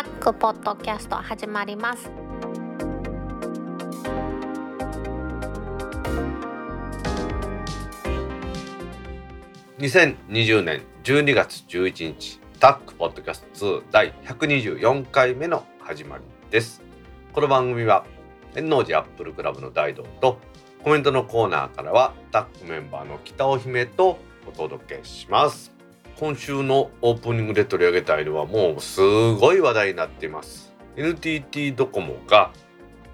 タックポッドキャスト始まります。2020年12月11日タックポッドキャスト2第124回目の始まりです。この番組は天王寺アップルクラブの大道とコメントのコーナーからはタックメンバーの北尾姫とお届けします。今週のオープニングで取り上げたいのはもうすごい話題になっています。NTT ドコモが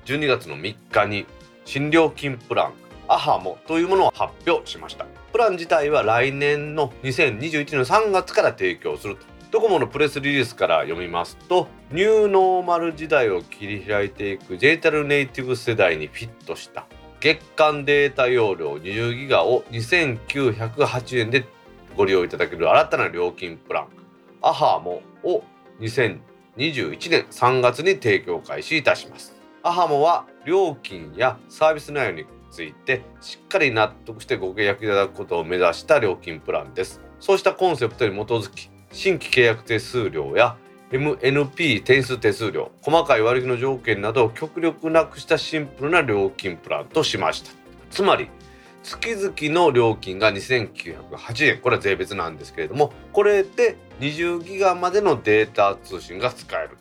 12月の3日に新料金プランアハモというものを発表しました。プラン自体は来年の2021年3月から提供すると。ドコモのプレスリリースから読みますとニューノーマル時代を切り開いていくデジタルネイティブ世代にフィットした。月間データ容量20ギガを2908円でご利用いただける新たな料金プラン。アハモを2021年3月に提供開始いたします。アハモは料金やサービス内容についてしっかり納得してご契約いただくことを目指した料金プランです。そうしたコンセプトに基づき新規契約手数料や MNP 点数手数料細かい割引の条件などを極力なくしたシンプルな料金プランとしました。つまり月々の料金が2908円。これは税別なんですけれどもこれで20ギガまでのデータ通信が使える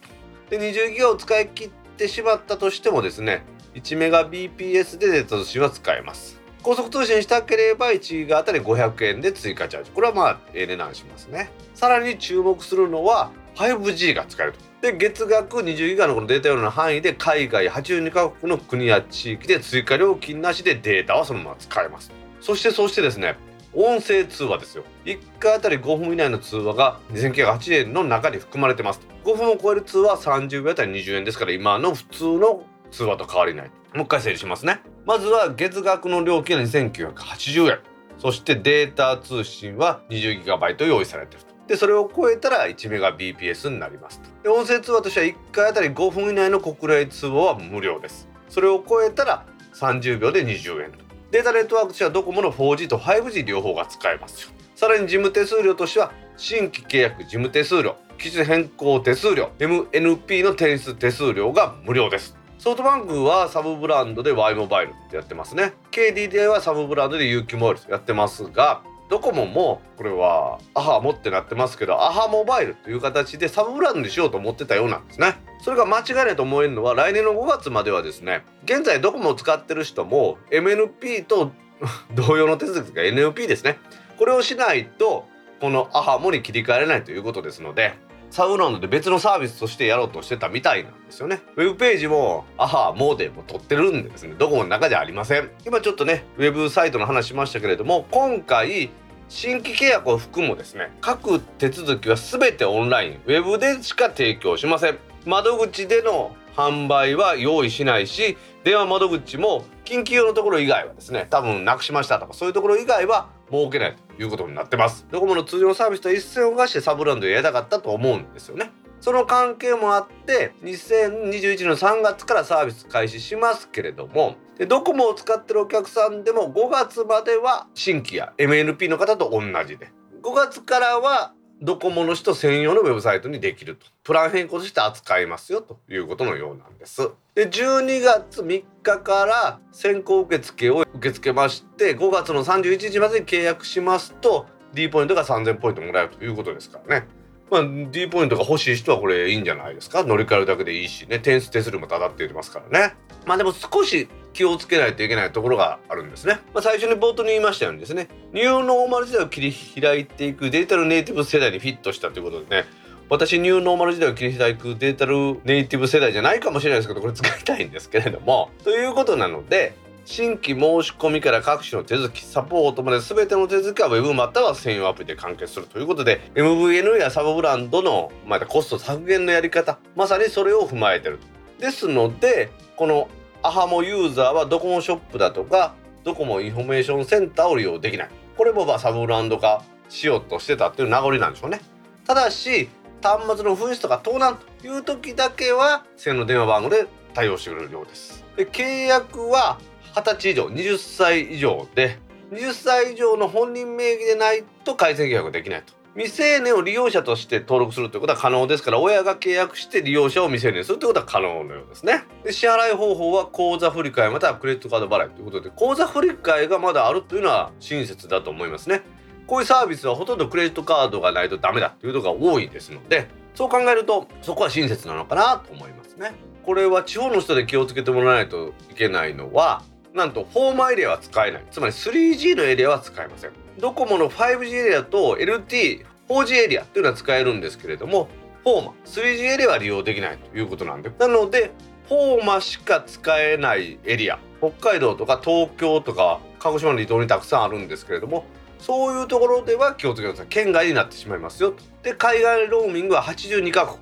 と。で20ギガを使い切ってしまったとしてもですね1メガ BPS でデータ通信は使えます。高速通信したければ1ギガあたり500円で追加チャージ。これはまあええ値段しますね。さらに注目するのは 5G が使えると。で月額20ギガのこのデータ容量の範囲で海外82カ国の国や地域で追加料金なしでデータはそのまま使えます。そしてそしてですね音声通話ですよ。1回あたり5分以内の通話が2908円の中に含まれてます。5分を超える通話は30秒あたり20円ですから今の普通の通話と変わりない。もう一回整理しますね。まずは月額の料金は2980円。そしてデータ通信は 20GB 用意されている。とでそれを超えたら1メガ BPS になりますで音声通話としては1回あたり5分以内の国内通話は無料です。それを超えたら30秒で20円データネットワークとしてはドコモの 4G と 5G 両方が使えますよ。さらに事務手数料としては新規契約事務手数料機種変更手数料 MNP の点数手数料が無料です。ソフトバンクはサブブランドで Y モバイルってやってますね。KDDI はサブブランドで UQ モバイルやってますがドコモもこれはアハモってなってますけどアハモバイルという形でサブブランドにしようと思ってたようなんですね。それが間違いないと思えるのは来年の5月まではですね現在ドコモを使ってる人も MNP と 同様の手続きが NP ですね。これをしないとこのアハモに切り替えれないということですのでサブランドで別のサービスとしてやろうとしてたみたいなんですよね。ウェブページもアハモーデも取ってるんでですね、ドコモの中ではありません。今ちょっとね、ウェブサイトの話しましたけれども、今回、新規契約を含むですね、各手続きは全てオンライン、ウェブでしか提供しません。窓口での販売は用意しないし、電話窓口も緊急用のところ以外はですね、多分なくしましたとかそういうところ以外は設けないということになってます。ドコモの通常サービスと一線を画してサブランドをやりたかったと思うんですよね。その関係もあって2021年の3月からサービス開始しますけれどもでドコモを使ってるお客さんでも5月までは新規や MNP の方と同じで5月からはドコモの人専用のウェブサイトにできると。プラン変更として扱いますよということのようなんです。で12月3日から先行受付を受け付けまして5月の31日までに契約しますと D ポイントが3000ポイントもらえるということですからね。まあ、D ポイントが欲しい人はこれいいんじゃないですか？乗り換えるだけでいいしね。点数手数料もただって言ってますからね。まあでも少し気をつけないといけないところがあるんですね、まあ、最初に冒頭に言いましたようにですね。ニューノーマル時代を切り開いていくデジタルネイティブ世代にフィットしたということでね。私ニューノーマル時代を切り開くデジタルネイティブ世代じゃないかもしれないですけどこれ使いたいんですけれども。ということなので新規申し込みから各種の手続きサポートまで全ての手続きは Web または専用アプリで完結するということで MVN やサブブランドのまたコスト削減のやり方まさにそれを踏まえてる。ですのでこのアハモユーザーはドコモショップだとかドコモインフォメーションセンターを利用できない。これもまあサブブランド化しようとしてたっていう名残なんでしょうね。ただし端末の紛失とか盗難という時だけは専用の電話番号で対応してくれるようです。で契約は20歳以上20歳以上で20歳以上の本人名義でないと回線契約できないと。未成年を利用者として登録するということは可能ですから親が契約して利用者を未成年にするということは可能のようですね。で支払い方法は口座振替またはクレジットカード払いということで口座振替がまだあるというのは親切だと思いますね。こういうサービスはほとんどクレジットカードがないとダメだというのが多いですのでそう考えるとそこは親切なのかなと思いますね。これは地方の人で気をつけてもらわないといけないのはなんとフォーマエリアは使えない。つまり 3G のエリアは使えません。ドコモの 5G エリアと LT4G エリアっていうのは使えるんですけれどもフォーマ 3G エリアは利用できないということなんで。なのでフォーマしか使えないエリア北海道とか東京とか鹿児島の離島にたくさんあるんですけれどもそういうところでは気をつけてください。県外になってしまいますよ。で海外ローミングは82カ国。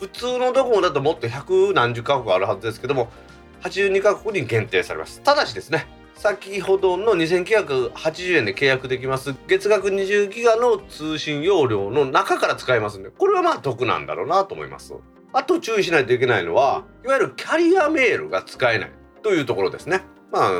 普通のドコモだともっと百何十カ国あるはずですけども82カ国に限定されます。ただしですね先ほどの2980円で契約できます月額20ギガの通信容量の中から使えますんでこれはまあ得なんだろうなと思います。あと注意しないといけないのはいわゆるキャリアメールが使えないというところですね。まあ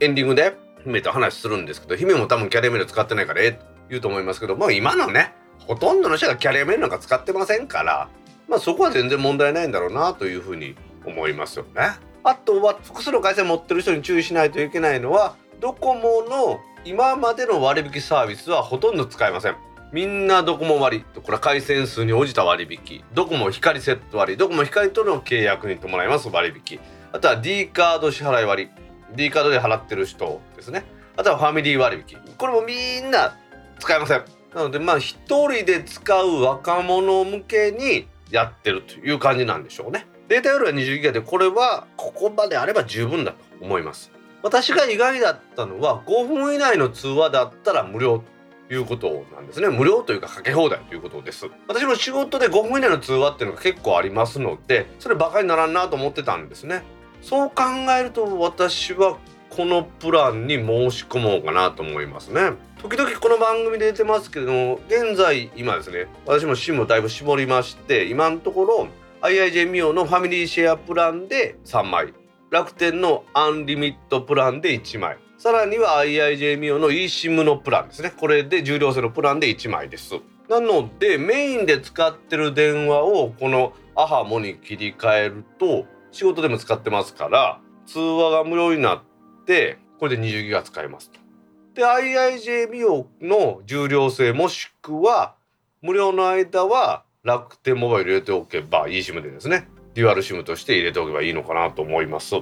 エンディングで姫と話するんですけど姫も多分キャリアメール使ってないからええと言うと思いますけどもう今のねほとんどの人がキャリアメールなんか使ってませんからまあそこは全然問題ないんだろうなというふうに思いますよね。あとは複数の回線持ってる人に注意しないといけないのはドコモの今までの割引サービスはほとんど使えません。みんなドコモ割これは回線数に応じた割引。ドコモ光セット割ドコモ光との契約に伴います割引。あとは D カード支払い割 D カードで払ってる人ですね。あとはファミリー割引。これもみんな使えません。なのでまあ一人で使う若者向けにやってるという感じなんでしょうね。データ容量は20ギガでこれはここまであれば十分だと思います。私が意外だったのは5分以内の通話だったら無料ということなんですね。無料というかかけ放題ということです。私も仕事で5分以内の通話っていうのが結構ありますのでそれバカにならんなと思ってたんですね。そう考えると私はこのプランに申し込もうかなと思いますね。時々この番組で出てますけども現在今ですね私も SIM をだいぶ絞りまして今のところ IIJ ミオのファミリーシェアプランで3枚楽天のアンリミットプランで1枚さらには IIJ ミオの eSIM のプランですね。これで重量制のプランで1枚です。なのでメインで使ってる電話をこのアハモに切り替えると仕事でも使ってますから通話が無料になってこれで20ギガ使えますと。で IIJ ミオの重量制もしくは無料の間は楽天モバイル入れておけば eSIM でですねデュアル SIM として入れておけばいいのかなと思います。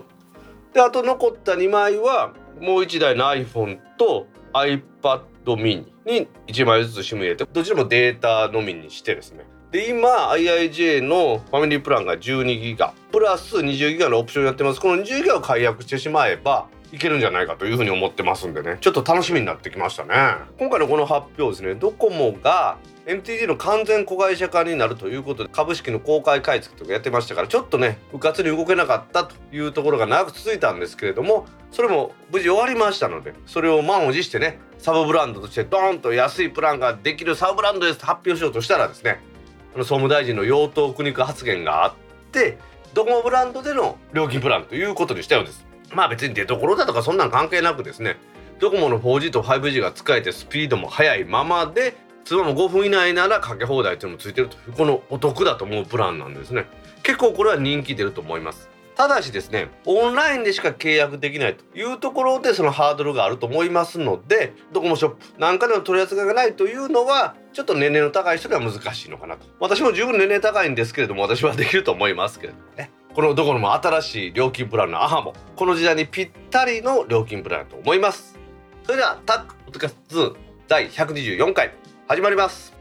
であと残った2枚はもう1台の iPhone と iPad mini に1枚ずつ SIM 入れてどちらもデータのみにしてですねで今 IIJ のファミリープランが12ギガ。プラス20ギガのオプションやってます。この20ギガを解約してしまえばいけるんじゃないかというふうに思ってますんでね。ちょっと楽しみになってきましたね。今回のこの発表ですね。ドコモが MTG の完全子会社化になるということで株式の公開買い付けとかやってましたからちょっとねうかつに動けなかったというところが長く続いたんですけれどもそれも無事終わりましたのでそれを満を持してねサブブランドとしてドーンと安いプランができるサブブランドですと発表しようとしたらですね総務大臣の用途苦肉発言があってドコモブランドでの料金プランということにしたようです。まあ別に出所だとかそんなん関係なくですねドコモの 4G と 5G が使えてスピードも速いままで通話も5分以内ならかけ放題というのもついてるというこのお得だと思うプランなんですね。結構これは人気出ると思います。ただしですねオンラインでしか契約できないというところでそのハードルがあると思いますのでドコモショップなんかでの取り扱いがないというのはちょっと年齢の高い人には難しいのかなと。私も十分年齢高いんですけれども私はできると思いますけれどもね。このドコモも新しい料金プランのアハもこの時代にぴったりの料金プランだと思います。それではタックポッドキャスト2第124回始まります。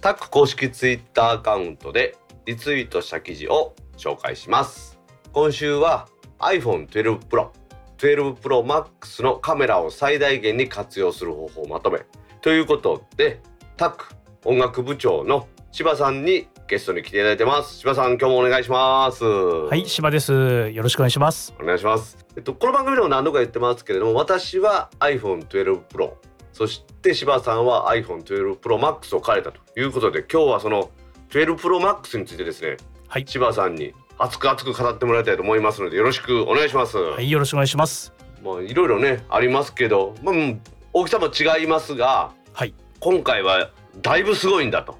タック公式ツイッターアカウントでリツイートした記事を紹介します。今週は iPhone 12 Pro 12 Pro Max のカメラを最大限に活用する方法をまとめということでタク音楽部長の柴さんにゲストに来ていただいてます。柴さん今日もお願いします。はい柴です。よろしくお願いします。お願いします。えっとこの番組でも何度か言ってますけれども私は iPhone12 Pro そして柴さんは iPhone12 Pro Max を買えたということで今日はその12 Pro Max についてですねはい柴さんに熱く熱く語ってもらいたいと思いますのでよろしくお願いします。はいよろしくお願いしますまあいろいろねありますけど、まあうん大きさも違いますが、はい今回はだいぶすごいんだと。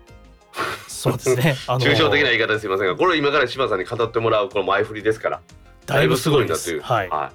そうですね あ抽象的な言い方ですいませんが、これ今から柴さんに語ってもらうこの前振りですから、だいぶすごいでだいぶすごいんだすはいという。はい。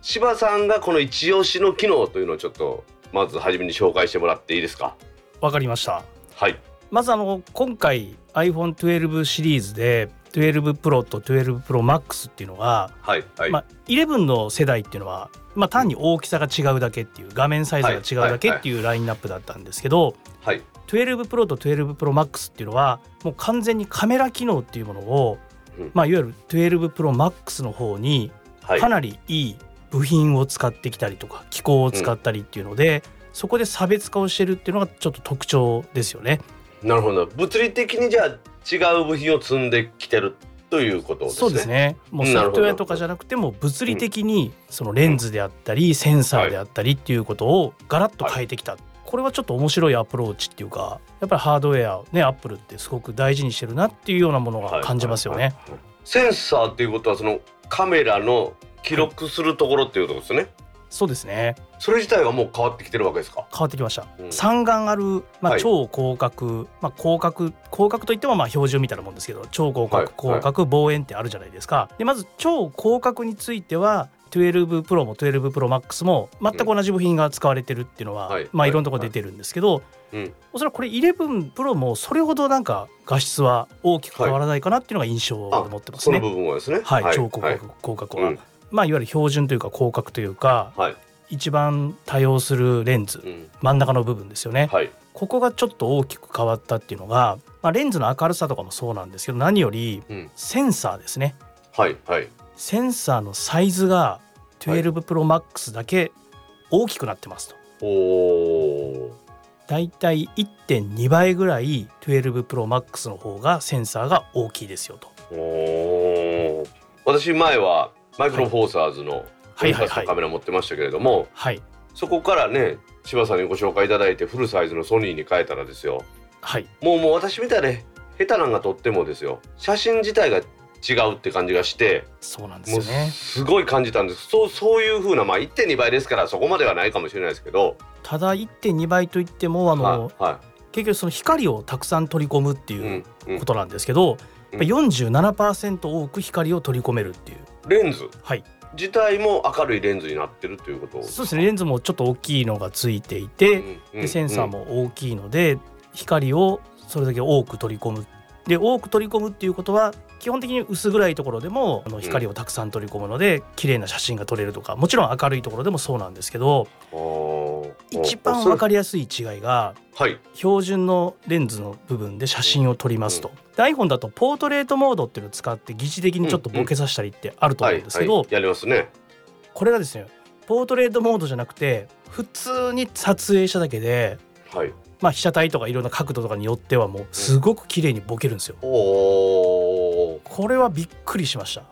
柴さんがこの一押しの機能というのをちょっとまず初めに紹介してもらっていいですか？わかりましたはい。まずあの今回 iPhone12 シリーズで12 Pro と12 Pro Max っていうのが、はいはい。まあ、11の世代っていうのは、まあ、単に大きさが違うだけっていう画面サイズが違うだけっていうラインナップだったんですけど、はい。12 Pro と12 Pro Max っていうのはもう完全にカメラ機能っていうものを、うんまあ、いわゆる12 Pro Max の方にはい。かなりいい部品を使ってきたりとか機構を使ったりっていうので、そこで差別化をしてるっていうのがちょっと特徴ですよね。なるほど。物理的にじゃあ違う部品を積んできてるということですね。そうです。ねもううんソフトウェアとかじゃなくても物理的にそのレンズであったりセンサーであったりっていうことをガラッと変えてきた、これはちょっと面白いアプローチっていうかやっぱりハードウェアねアップルってすごく大事にしてるなっていうようなものが感じますよね。はいはいはいはいセンサーっていうことはそのカメラの記録するところっていうことですね。そうですね。それ自体がもう変わってきてるわけですか？変わってきました、うん。三眼ある、まあ、はい。超広角、まあ、広角広角といってもまあ標準みたいなもんですけど超広角、はい広角望遠ってあるじゃないですか。でまず超広角については12 Pro も12 Pro Max も全く同じ部品が使われてるっていうのは、はい。まあ、はい。いろんなところ出てるんですけど、うん。おそらくこれ11 Pro もそれほどなんか画質は大きく変わらないかなっていうのが印象を持ってますね。その部分はですね。はい、超広はい。角、広角は、うんまあいわゆる標準というか広角というかはい。一番多用するレンズうん。真ん中の部分ですよね。はい。ここがちょっと大きく変わったっていうのが、まあ、レンズの明るさとかもそうなんですけど何よりうん。センサーですねはい。はい。センサーのサイズが12 Pro Max だけ大きくなってますと。おお。だいたい1.2倍ぐらい12 Pro Max の方がセンサーが大きいですよと。おお。私前はマイクロフォーサーズのはい。はいはいフルカメラ持ってましたけれども、はい。そこからね柴さんにご紹介いただいてフルサイズのソニーに変えたらですよ。はい。もうもう私みたいで下手なんが撮ってもですよ。写真自体が違うって感じがしてそうなんですよね。すごい感じたんです。そうそういう風なまあ1.2倍ですからそこまではないかもしれないですけど。ただ1.2倍といってもあの、はいは結局その光をたくさん取り込むってい、ういうんうん。ことなんですけど、うん。やっぱ47%多く光を取り込めるっていう。レンズ。はい。自体も明るいレンズになってるということ。そうですね。レンズもちょっと大きいのがついていて、うんうんでセンサーも大きいので、光をそれだけ多く取り込む。で多く取り込むっていうことは基本的に薄暗いところでもあの光をたくさん取り込むので、綺麗な写真が撮れるとかもちろん明るいところでもそうなんですけど一番分かりやすい違いがはい。標準のレンズの部分で写真を撮りますと。で iPhone だとポートレートモードっていうのを使って疑似的にちょっとボケさせたりってあるとはい思うんですけど、はいやりますね。これがですねポートレートモードじゃなくて普通に撮影しただけではい。まあ、被写体とかいろんな角度とかによってはもうすごく綺麗にボケるんですよ。おおこれはびっくりしました。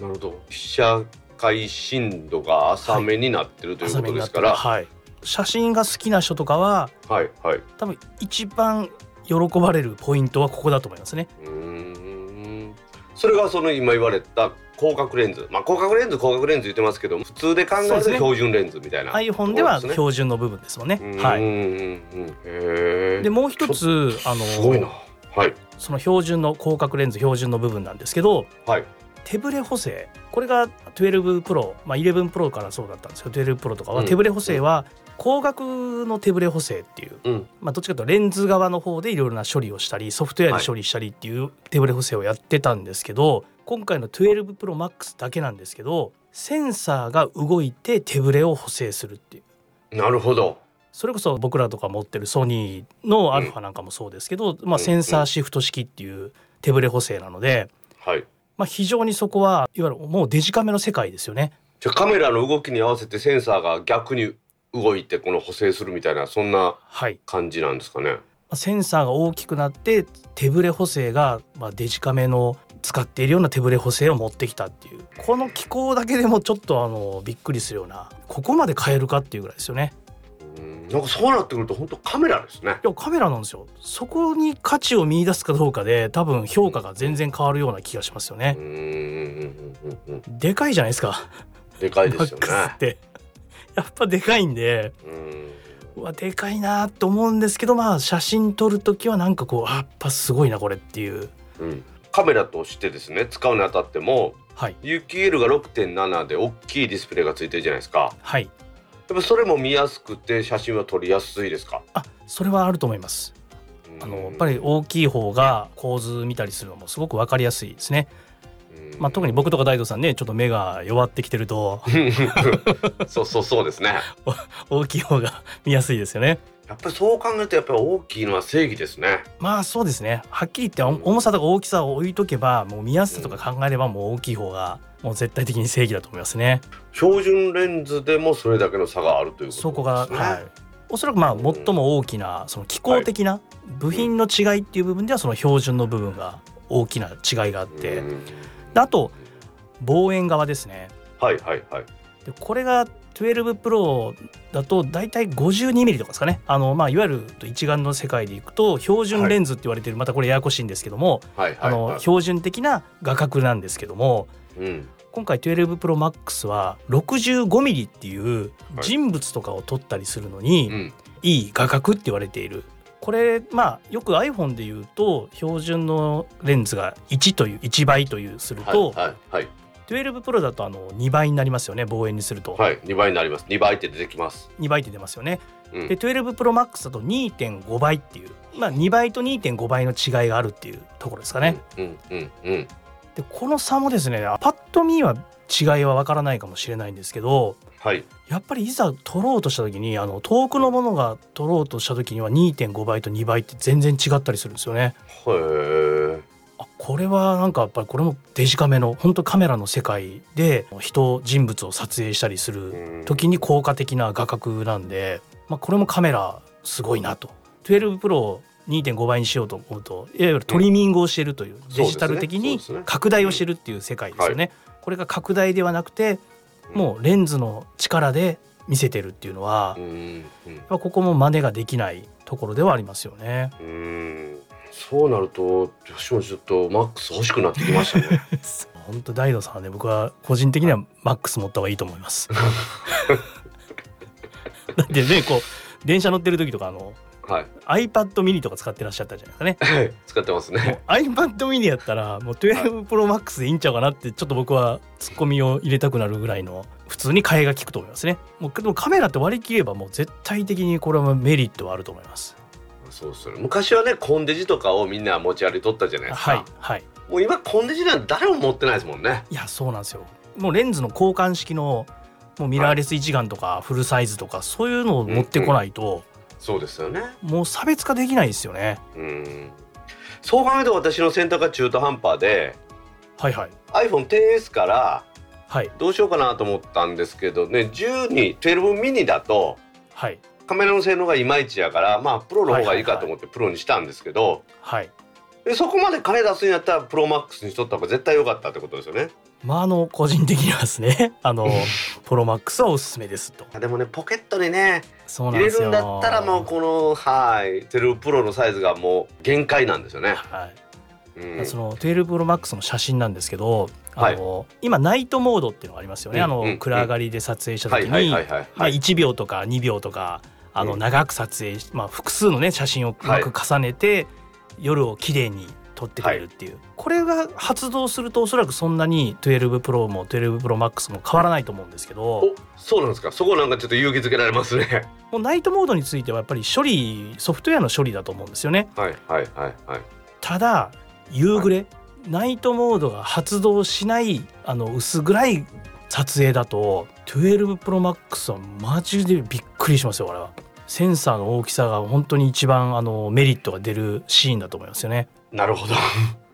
なるほど。被写界深度が浅めになってるということですから、はい。写真が好きな人とかははいはい。多分一番喜ばれるポイントはここだと思いますね。うーん。それがその今言われた広角レンズ。まあ広角レンズ広角レンズ言ってますけど普通で考える標準レンズみたいな。iPhone では標準の部分ですもんね。はい。でもう一つあのすごいな。はい。その標準の広角レンズ標準の部分なんですけどはい。手ブレ補正。これが12 Pro、まあ、11 Pro からそうだったんですけど12 Pro とかうん。は手ブレ補正は光学の手ブレ補正っていううん。まあ、どっちかというとレンズ側の方でいろいろな処理をしたりソフトウェアで処理したりっていう手ブレ補正をやってたんですけど今回の12 Pro Max だけなんですけどセンサーが動いて手ブレを補正するっていう。なるほど。それこそ僕らとか持ってるソニーのアルファなんかもそうですけど、まあ、センサーシフト式っていう手ブレ補正なので、はい。まあ、非常にそこはいわゆるもうデジカメの世界ですよね。じゃあカメラの動きに合わせてセンサーが逆に動いてこの補正するみたいなそんなはい。感じなんですかね。センサーが大きくなって手ブレ補正が、まあ、デジカメの使っているような手ブレ補正を持ってきたっていう。この機構だけでもちょっとあのびっくりするようなここまで変えるかっていうぐらいですよね。うん。なんかそうなってくると本当カメラですね。いやカメラなんですよ。そこに価値を見出すかどうかで多分評価が全然変わるような気がしますよね。でかいじゃないですか。でかいですよね。てやっぱでかいんでうん。うわでかいなと思うんですけどまあ写真撮る時はなんかこうあやっぱすごいなこれっていう。うん。カメラとしてですね使うにあたってもはい。有機 L が6.7で大きいディスプレイがついてるじゃないですか。はい。やっぱそれも見やすくて写真は撮りやすいですか？あそれはあると思います。あのやっぱり大きい方が構図見たりするのもすごく分かりやすいですね、まあ、特に僕とか大道さんねちょっと目が弱ってきてると。そうそうそうですね。大きい方が見やすいですよね。やっぱりそう考えるとやっぱり大きいのは正義ですね。まあそうですね。はっきり言って重さとか大きさを置いとけばもう見やすさとか考えればもう大きい方がもう絶対的に正義だと思いますね。標準レンズでもそれだけの差があるということですね。そこがはい。おそらくまあ最も大きなその機構的な部品の違いっていう部分ではその標準の部分が大きな違いがあってあと望遠側ですねはいはいはい。でこれが12プロだと大体52ミリとかですかねあの、まあ、いわゆる一眼の世界でいくと標準レンズって言われてる、またこれややこしいんですけども、はいはいあのはい。標準的な画角なんですけどもうん今回12プロマックスは65ミリっていうはい人物とかを撮ったりするのにうんいい画角って言われている。これまあよく iPhone で言うと標準のレンズが1という1倍というするはいと、はいはい12プロだとあの2倍になりますよね望遠にすると、はい二倍になります。二倍って出てきます。2倍って出ますよね。うんで12プロマックスだと2.5倍っていう、まあ、2倍と2.5倍の違いがあるっていうところですかね。うんうんうんでこの差もですねパッと見は違いはわからないかもしれないんですけどはい。やっぱりいざ撮ろうとした時にあの遠くのものが撮ろうとした時には2.5倍と2倍って全然違ったりするんですよね。へえ。あこれはなんかやっぱりこれもデジカメの本当カメラの世界で人人物を撮影したりする時に効果的な画角なんで、まあ、これもカメラすごいなと。12プロを2.5倍にしようと思うといわゆるトリミングをしてるという、デジタル的に拡大をしてるっていう世界ですよね。これが拡大ではなくてもうレンズの力で見せてるっていうのは、うんここも真似ができないところではありますよね。うん。そうなると私もちょっとマックス欲しくなってきましたね。本当大道さんはね僕は個人的にはマックス持った方がいいと思います。だってねこう電車乗ってる時とかあのはい。iPad mini とか使ってらっしゃったじゃないですかね。は い使ってますね。iPad mini やったらもう12 Pro Max でいいんちゃうかなってちょっと僕はツッコミを入れたくなるぐらいの普通に替えが利くと思いますね。もうでもカメラって割り切ればもう絶対的にこれはメリットはあると思います。そうですよね。昔はねコンデジとかをみんな持ち歩いとったじゃないですか。はいはい。もう今コンデジなんて誰も持ってないですもんね。いやそうなんですよ。もうレンズの交換式のもうミラーレス一眼とかフルサイズとかそういうのを持ってこないと、そうですよね。もう差別化できないですよね。うん。そう考えると私の選択が中途半端ではいはい iPhone XS からはいどうしようかなと思ったんですけどね12、12ミニだとはいカメラの性能がいまいちやからまあプロの方がいいかと思ってプロにしたんですけど、はい。でそこまで金出すんやったらプロマックスにしとった方が絶対良かったってことですよね。まああの個人的にはですね あのプロマックスはおすすめですと。でもねポケットにね。入れるんだったらもうこのはい12プロのサイズがもう限界なんですよね。はい。うん、その12プロマックスの写真なんですけど、あの、今ナイトモードっていうのがありますよね。あのうんうん暗がりで撮影したはい時に、はいはいはいまあはい。1秒とか2秒とかあのうん長く撮影し、まあ複数のね写真をうまく重ねて、夜を綺麗に撮ってくれるっていう、これが発動するとおそらくそんなに12プロも12プロマックスも変わらないと思うんですけど。おそうなんですか？そこなんかちょっと勇気づけられますね。もうナイトモードについてはやっぱり処理ソフトウェアの処理だと思うんですよね。はいはいはいはい。ただ夕暮れ、ナイトモードが発動しないあの薄暗い撮影だと12プロマックスはマジでびっくりしますよこれは。センサーの大きさが本当に一番あのメリットが出るシーンだと思いますよねなるほど。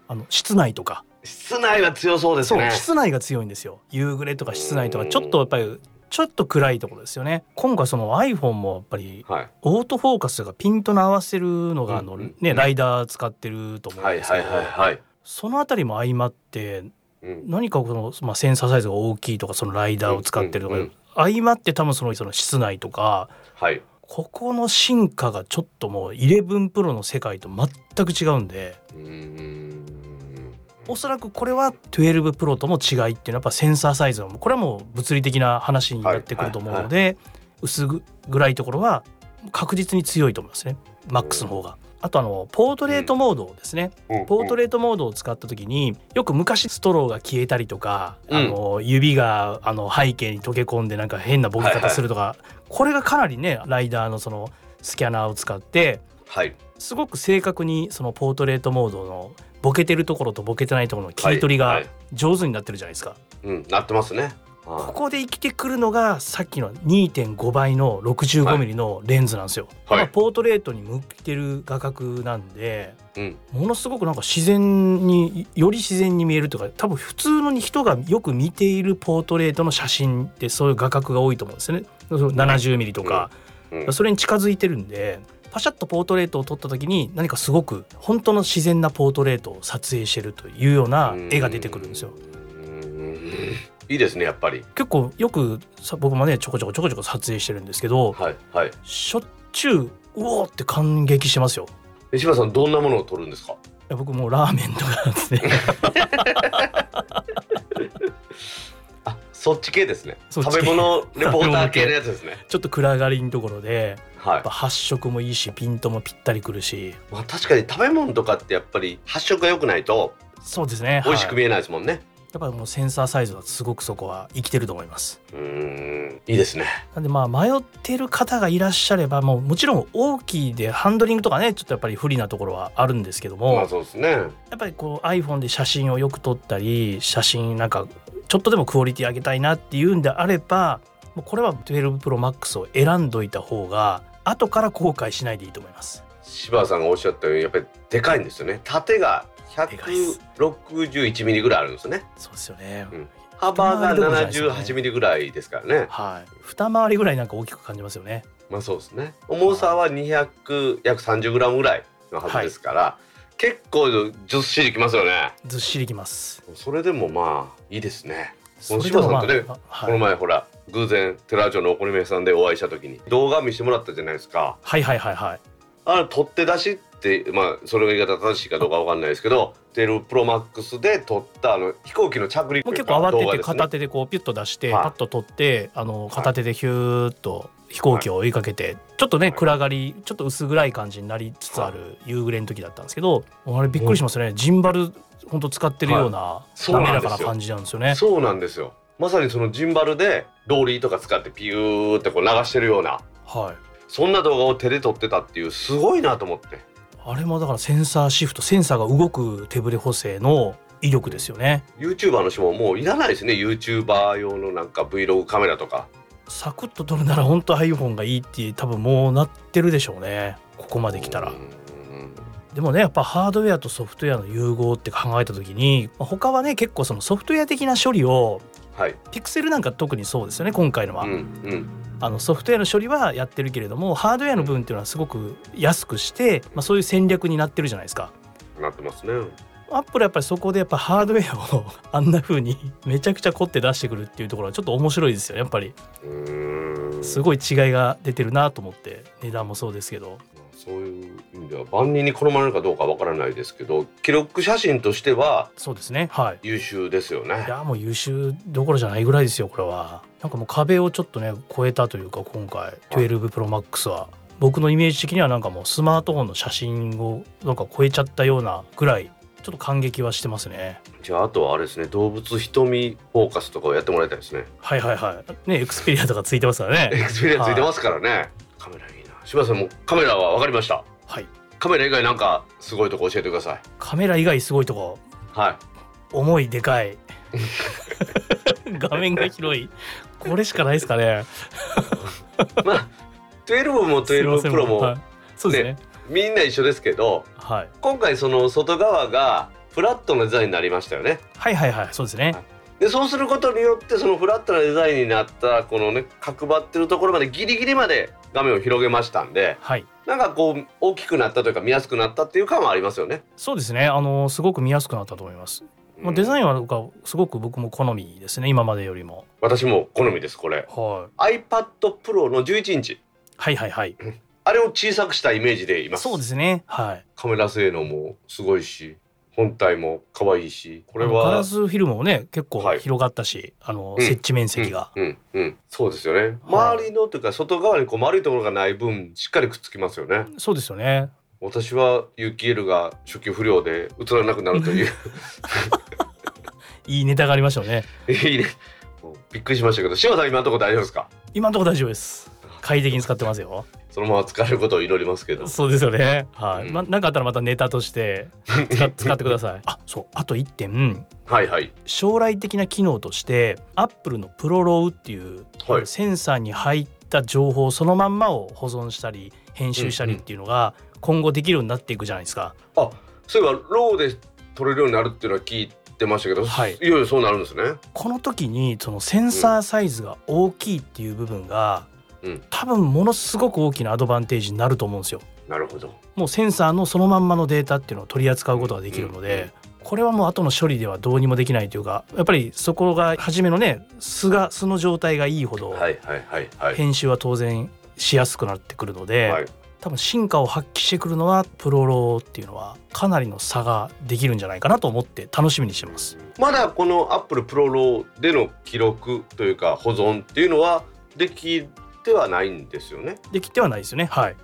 あの室内とか。室内は強そうですそうね室内が強いんですよ。夕暮れとか室内とかちょっとやっぱりちょっと暗いところですよね。今回その iPhone もやっぱりはい。オートフォーカスがピントの合わせるのがあのねライダー使ってると思うんですけどはいはいそのあたりも相まってうん。何かこの、まあ、センサーサイズが大きいとかそのライダーを使ってるとか、うんうん。相まって多分そのその室内とかはいここの進化がちょっともう11プロの世界と全く違うんでおそらくこれは12プロとも違いっていうのはやっぱセンサーサイズはもうこれはもう物理的な話になってくると思うので、薄暗いところは確実に強いと思いますね。マックスの方が。あとあのポートレートモードですね、うんポートレートモードを使った時によく昔ストローが消えたりとか、うん。あの指があの背景に溶け込んでなんか変なボケ方するとか、これがかなりねライダーのそのスキャナーを使ってはい。すごく正確にそのポートレートモードのボケてるところとボケてないところの切り取りがはいはい。上手になってるじゃないですか。うんなってますねこはこで生きてくるのがさっきの2.5倍の 65mm のレンズなんですよ。はい。まあポートレートに向いてる画角なんでいうん。ものすごくなんか自然により自然に見えるというか多分普通の人がよく見ているポートレートの写真ってそういう画角が多いと思うんですよね。70mm とか、うん。それに近づいてるんでパシャッとポートレートを撮った時に何かすごく本当の自然なポートレートを撮影してるというような絵が出てくるんですよ。うんいいですねやっぱり。結構よくさ僕もねちょこちょこちょこちょこ撮影してるんですけどはいはい。しょっちゅううおーって感激してますよ。石破さんどんなものを撮るんですか？いや僕もうラーメンとかですね。あそっち系ですね。食べ物レポーター系のやつですね。ちょっと暗がりのところではい。やっぱ発色もいいしピントもぴったりくるし。まあ確かに食べ物とかってやっぱり発色が良くないとそうですねはい。美味しく見えないですもんね、やっぱもうセンサーサイズはすごくそこは生きてると思います。うーん。いいですね。なんでまあ迷ってる方がいらっしゃればもうもちろん大きいでハンドリングとかねちょっとやっぱり不利なところはあるんですけども、まあそうですね。やっぱりこう iPhone で写真をよく撮ったり写真なんかちょっとでもクオリティ上げたいなっていうんであればもうこれは12 Pro Max を選んどいた方が後から後悔しないでいいと思います。柴田さんがおっしゃったようにやっぱりでかいんですよね。縦が161ミリぐらいあるんですねそうですよね。うん幅が二回りどころじゃないですよね78ミリぐらいですからねはい。二回りぐらいなんか大きく感じますよね。まあそうですね重さは200約30グラムぐらいのはずですから、結構ずっしりきますよねずっしりきます。それでもまあいいですねもまあ柴田さんとねはいこの前ほら偶然寺町のお好み屋さんでお会いした時に動画見せてもらったじゃないですかはいはいはいはい。あれ取って出しってまあそれが言い方正しいかどうかわかんないですけど12プロマックスで撮ったあの飛行機の着陸もう結構慌てて片手でこうピュッと出してはい。パッと取ってあの片手でヒューッと飛行機を追いかけてちょっとね暗がりちょっと薄暗い感じになりつつある夕暮れの時だったんですけどあれびっくりしますね。ジンバル本当使ってるようなそう滑なんですよ。らかな感じなんですよね。そうなんですよ。まさにそのジンバルでローリーとか使ってピューってこう流してるようなはいそんな動画を手で撮ってたっていうすごいなと思って。あれもだからセンサーシフトセンサーが動く手ブレ補正の威力ですよね。YouTuber の人ももういらないですね。YouTuber 用のなんか Vlog カメラとか。サクッと撮るなら本当 iPhone がいいって多分もうなってるでしょうね。ここまで来たら。うん。でもねやっぱハードウェアとソフトウェアの融合って考えた時にまあ他はね結構そのソフトウェア的な処理をはい。ピクセルなんか特にそうですよね今回のは、うんうんあのソフトウェアの処理はやってるけれどもハードウェアの部分っていうのはすごく安くして、まあ、そういう戦略になってるじゃないですか。なってますね。アップルやっぱりそこでやっぱハードウェアをあんな風に めちゃくちゃ凝って出してくるっていうところはちょっと面白いですよねやっぱり。すごい違いが出てるなと思って値段もそうですけど。そういう意味では万人に好まれるかどうかわからないですけど記録写真としてはそうですねはい。優秀ですよね。いやもう優秀どころじゃないぐらいですよこれはなんかもう壁をちょっとね超えたというか今回12 Pro Max は。僕のイメージ的にはなんかもうスマートフォンの写真をなんか超えちゃったようなぐらいちょっと感激はしてますね。じゃああとはあれですね動物瞳フォーカスとかをやってもらいたいですね。はいはいはい。ねエクスペリアとかついてますからね。エクスペリアついてますからね、カメラいいな。柴田さんもカメラは分かりました？はい。カメラ以外なんかすごいとこ教えてください。カメラ以外すごいとこ。はい。重いでかい。画面が広いこれしかないですかね。まあ12も12すいませんプロも、はい。そうですねみんな一緒ですけどはい。今回その外側がフラットなデザインになりましたよね。はいはいはいそうですね。はい。でそうすることによってそのフラットなデザインになったこのね角張ってるところまでギリギリまで画面を広げましたんではい。なんかこう大きくなったというか見やすくなったっていう感はありますよね。そうですね。あのすごく見やすくなったと思います、まあ、デザインはなんかすごく僕も好みですね今までよりも、私も好みですこれ。はい、iPad Pro の11インチはいはいはい。あれを小さくしたイメージでいます。そうですね。はい。カメラ性能もすごいし本体も可愛いしこれあのガラはスフィルムもね結構はい。広がったし、あのうん。設置面積が、うんうん、うん。そうですよね。はい。周りのというか外側にこう丸いところがない分しっかりくっつきますよね。そうですよね私は有機 L が初期不良で映らなくなるという。いいネタがありましたよね。いいね。びっくりしましたけど、柴田さん今のところ大丈夫ですか？今のところ大丈夫です。快適に使ってますよ。そのまま使えることを祈りますけど。そうですよね。はい、うん。まなんかあったらまたネタとして使 使ってください。あそう。あと一点。はいはい。将来的な機能としてアップルのプロローっていう、はい。センサーに入った情報そのまんまを保存したり編集したりっていうのが今後できるようになっていくじゃないですか。あ、そういえばローで撮れるようになるっていうのは聞いてましたけど、はいいよいよそうなるんですね。この時にそのセンサーサイズが大きいっていう部分が、うん多分ものすごく大きなアドバンテージになると思うんですよ。なるほど。もうセンサーのそのまんまのデータっていうのを取り扱うことができるので、これはもう後の処理ではどうにもできないというかやっぱりそこが初めのね素が素の状態がいいほど、はいはいはいはい。編集は当然しやすくなってくるので、はい。多分進化を発揮してくるのはプロローっていうのはかなりの差ができるんじゃないかなと思って楽しみにしてます。まだこの Apple Pro ローでの記録というか保存っていうのはできてはないんですよね。できてはないですよね。はい。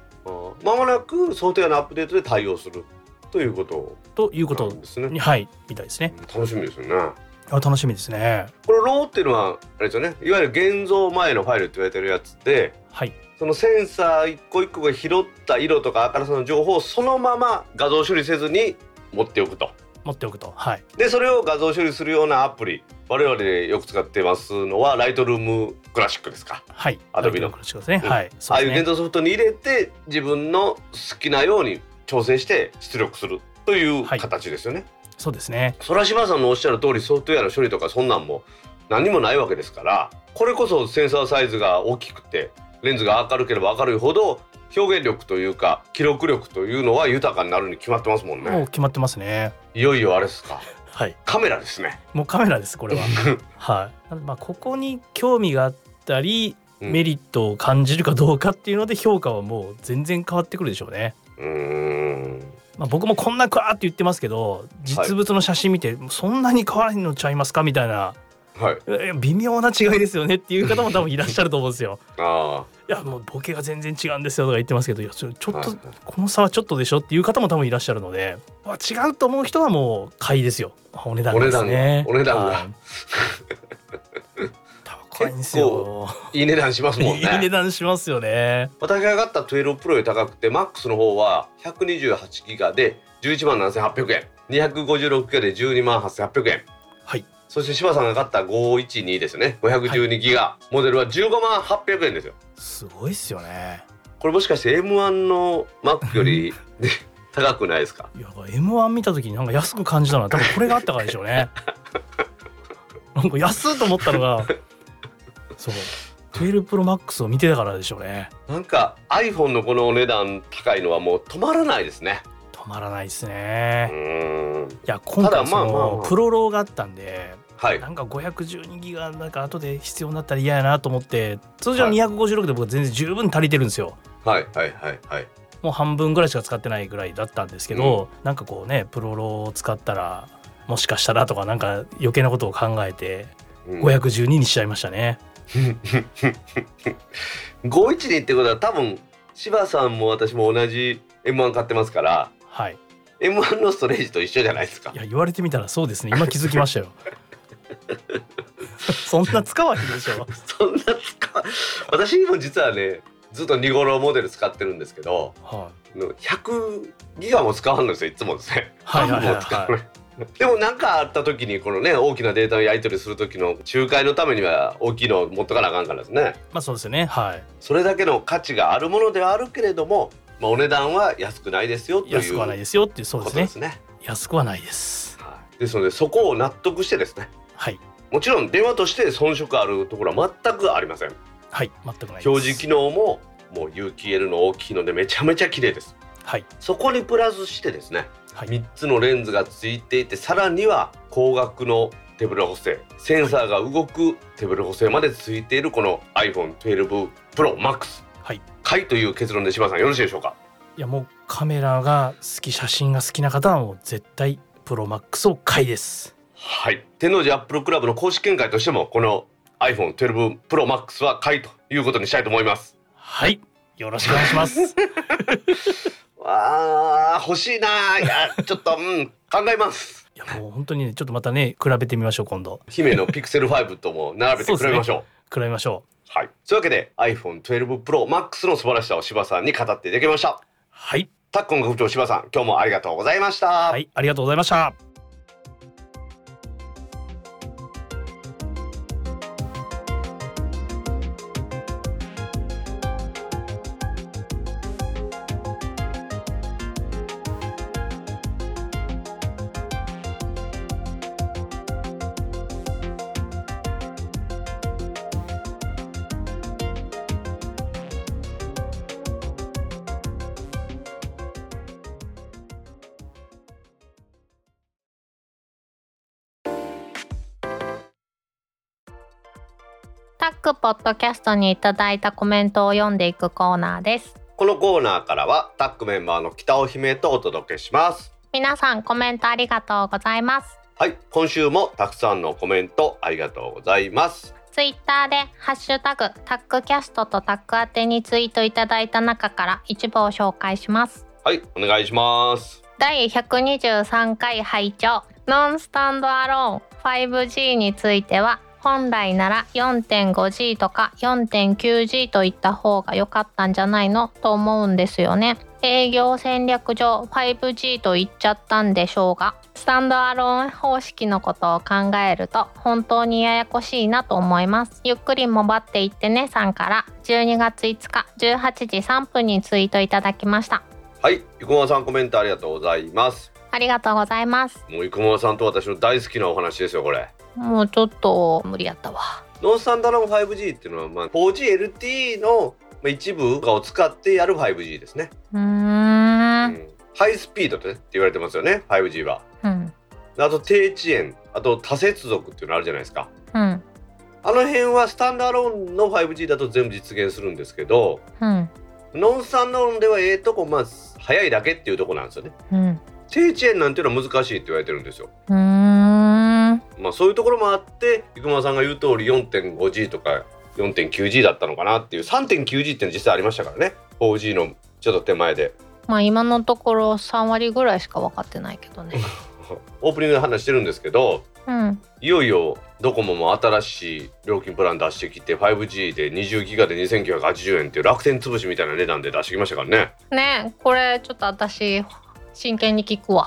まもなくソフトウェアのアップデートで対応するということということですね。にはいみたいですね。楽しみですよね。あ楽しみですね。このローっていうのはあれですよね。いわゆる現像前のファイルって言われてるやつで。はい。そのセンサー一個一個が拾った色とか明るさの情報をそのまま画像処理せずに持っておくと。持っておくと。はい。でそれを画像処理するようなアプリ我々でよく使ってますのはライトルームクラシックですか。はい。Adobe のライトノートですね。うんはい。そああいううですね。現像ソフトに入れて自分の好きなように調整して出力するというはい形ですよね。そうですね。そら島さんのおっしゃる通りソフトウェアの処理とかそんなんも何にもないわけですからこれこそセンサーサイズが大きくてレンズが明るければ明るいほど表現力というか記録力というのは豊かになるに決まってますもんもうね決まってますね。いよいよあれですかはい。カメラですねもうカメラですこれは。はい。まあここに興味があったり。うんメリットを感じるかどうかっていうので評価はもう全然変わってくるでしょうね。うーんまあ、僕もこんなクワーって言ってますけど実物の写真見て、そんなに変わらんのちゃいますか？みたいなはいえ微妙な違いですよねっていう方も多分いらっしゃると思うんですよ。あいやもうボケが全然違うんですよとか言ってますけどいやちょっとはいこの差はちょっとでしょっていう方も多分いらっしゃるので、まあ、違うと思う人はもう買いですよお値段ですね。お値段が 高いんですよ。あいい値段しますもんいい値ね段しますよね。私が買った12 Pro より高くて MAX の方は128ギガで11万7800円256ギガで12万8800円はい。そして柴さんが買った512ですね。512ギガ、モデルは15万800円ですよ。すごいっすよね。これもしかして M1 の Mac よりね高くないですか？いや M1 見た時になんか安く感じたのは多分これがあったからでしょうね。なんか安いと思ったのがそう。12 Pro Max を見てたからでしょうね。なんか iPhone のこのお値段高いのはもう止まらないですね。止まらないですうね。いや今回そただまあまあまあ。のプロローがあったんではいなんか512ギガなんか後で必要になったら嫌やなと思って通常256で僕は全然十分足りてるんですよ。はいはいはいはいもう半分ぐらいしか使ってないぐらいだったんですけど、なんかこうねプロローを使ったらもしかしたらとかなんか余計なことを考えてうん512にしちゃいましたね。512ってことは多分柴さんも私も同じ M1 買ってますからはい。M1 のストレージと一緒じゃないですかいや言われてみたらそうですね今気づきましたよ。そんな使わへんでしょ。そんな使う私も実はねずっと2頃モデル使ってるんですけどは100ギガも使わんのですよいつもですねはいはいはいはい でも何かあった時にこのね大きなデータのやり取りする時の仲介のためには大きいのを持っとかなあかんからですねまあそうですよね。はい。それだけの価値があるものではあるけれども、まあ、お値段は安くないですよという安くはないですよっていうそうですねですね安くはないです。はですのでそこを納得してですねはい。もちろん電話として遜色あるところは全くありません。はい全くない表示機能ももう有機 L の大きいのでめちゃめちゃ綺麗です。はい。そこにプラスしてですねはい。3つのレンズがついていてさらには光学の手ブレ補正センサーが動く手ブレ補正までついているこの iPhone12 Pro Max はい。買いという結論で柴さんよろしいでしょうか？いやもうカメラが好き写真が好きな方はもう絶対プロマックスを買いですはい。天王寺アップルクラブの公式見解としてもこの iPhone12 Pro Max は買いということにしたいと思います。はい。よろしくお願いします。わあ欲しいないやちょっとうん。考えます。いやもう本当にねちょっとまたね比べてみましょう今度。姫の Pixel 5とも並べて比べましょう。比べましょう。はい。というわけで iPhone12 Pro Max の素晴らしさを柴さんに語っていただきました。はい。タックン学部長柴さん今日もありがとうございました、はい。ありがとうございましたポッドキャストにいただいたコメントを読んでいくコーナーです。このコーナーからはタックメンバーの北尾姫とお届けします。皆さんコメントありがとうございます。はい今週もたくさんのコメントありがとうございます。ツイッターでハッシュタグタックキャストとタック宛てにツイートいただいた中から一部を紹介します。はいお願いします。第123回拝聴ノンスタンドアローン 5G については本来なら 4.5G とか 4.9G といった方が良かったんじゃないのと思うんですよね。営業戦略上 5G と言っちゃったんでしょうがスタンドアローン方式のことを考えると本当にややこしいなと思います。ゆっくりもばっていってねさんから12月5日18時3分にツイートいただきました。はい生駒さんコメントありがとうございます。ありがとうございます。もう生駒さんと私の大好きなお話ですよこれもうちょっと無理やったわ。ノンスタンダード 5G っていうのは、まあ、4GLTE のまあ一部を使ってやる 5G ですね、うーうん。んハイスピードでって言われてますよね 5G は。うん。あと低遅延。あと多接続っていうのあるじゃないですか。うん。あの辺はスタンダードの 5G だと全部実現するんですけどうん。ノンスタンダードではええとこまあ早いだけっていうとこなんですよね。うん。低遅延なんていうのは難しいって言われてるんですよ。うーんまあそういうところもあって生駒さんが言う通り 4.5G とか 4.9G だったのかなっていう 3.9G って実際ありましたからね。4G のちょっと手前で。まあ今のところ3割ぐらいしか分かってないけどね。オープニングで話してるんですけどうん。いよいよドコモも新しい料金プラン出してきて 5G で20ギガで2980円っていう楽天潰しみたいな値段で出してきましたからね。ねこれちょっと私真剣に聞くわ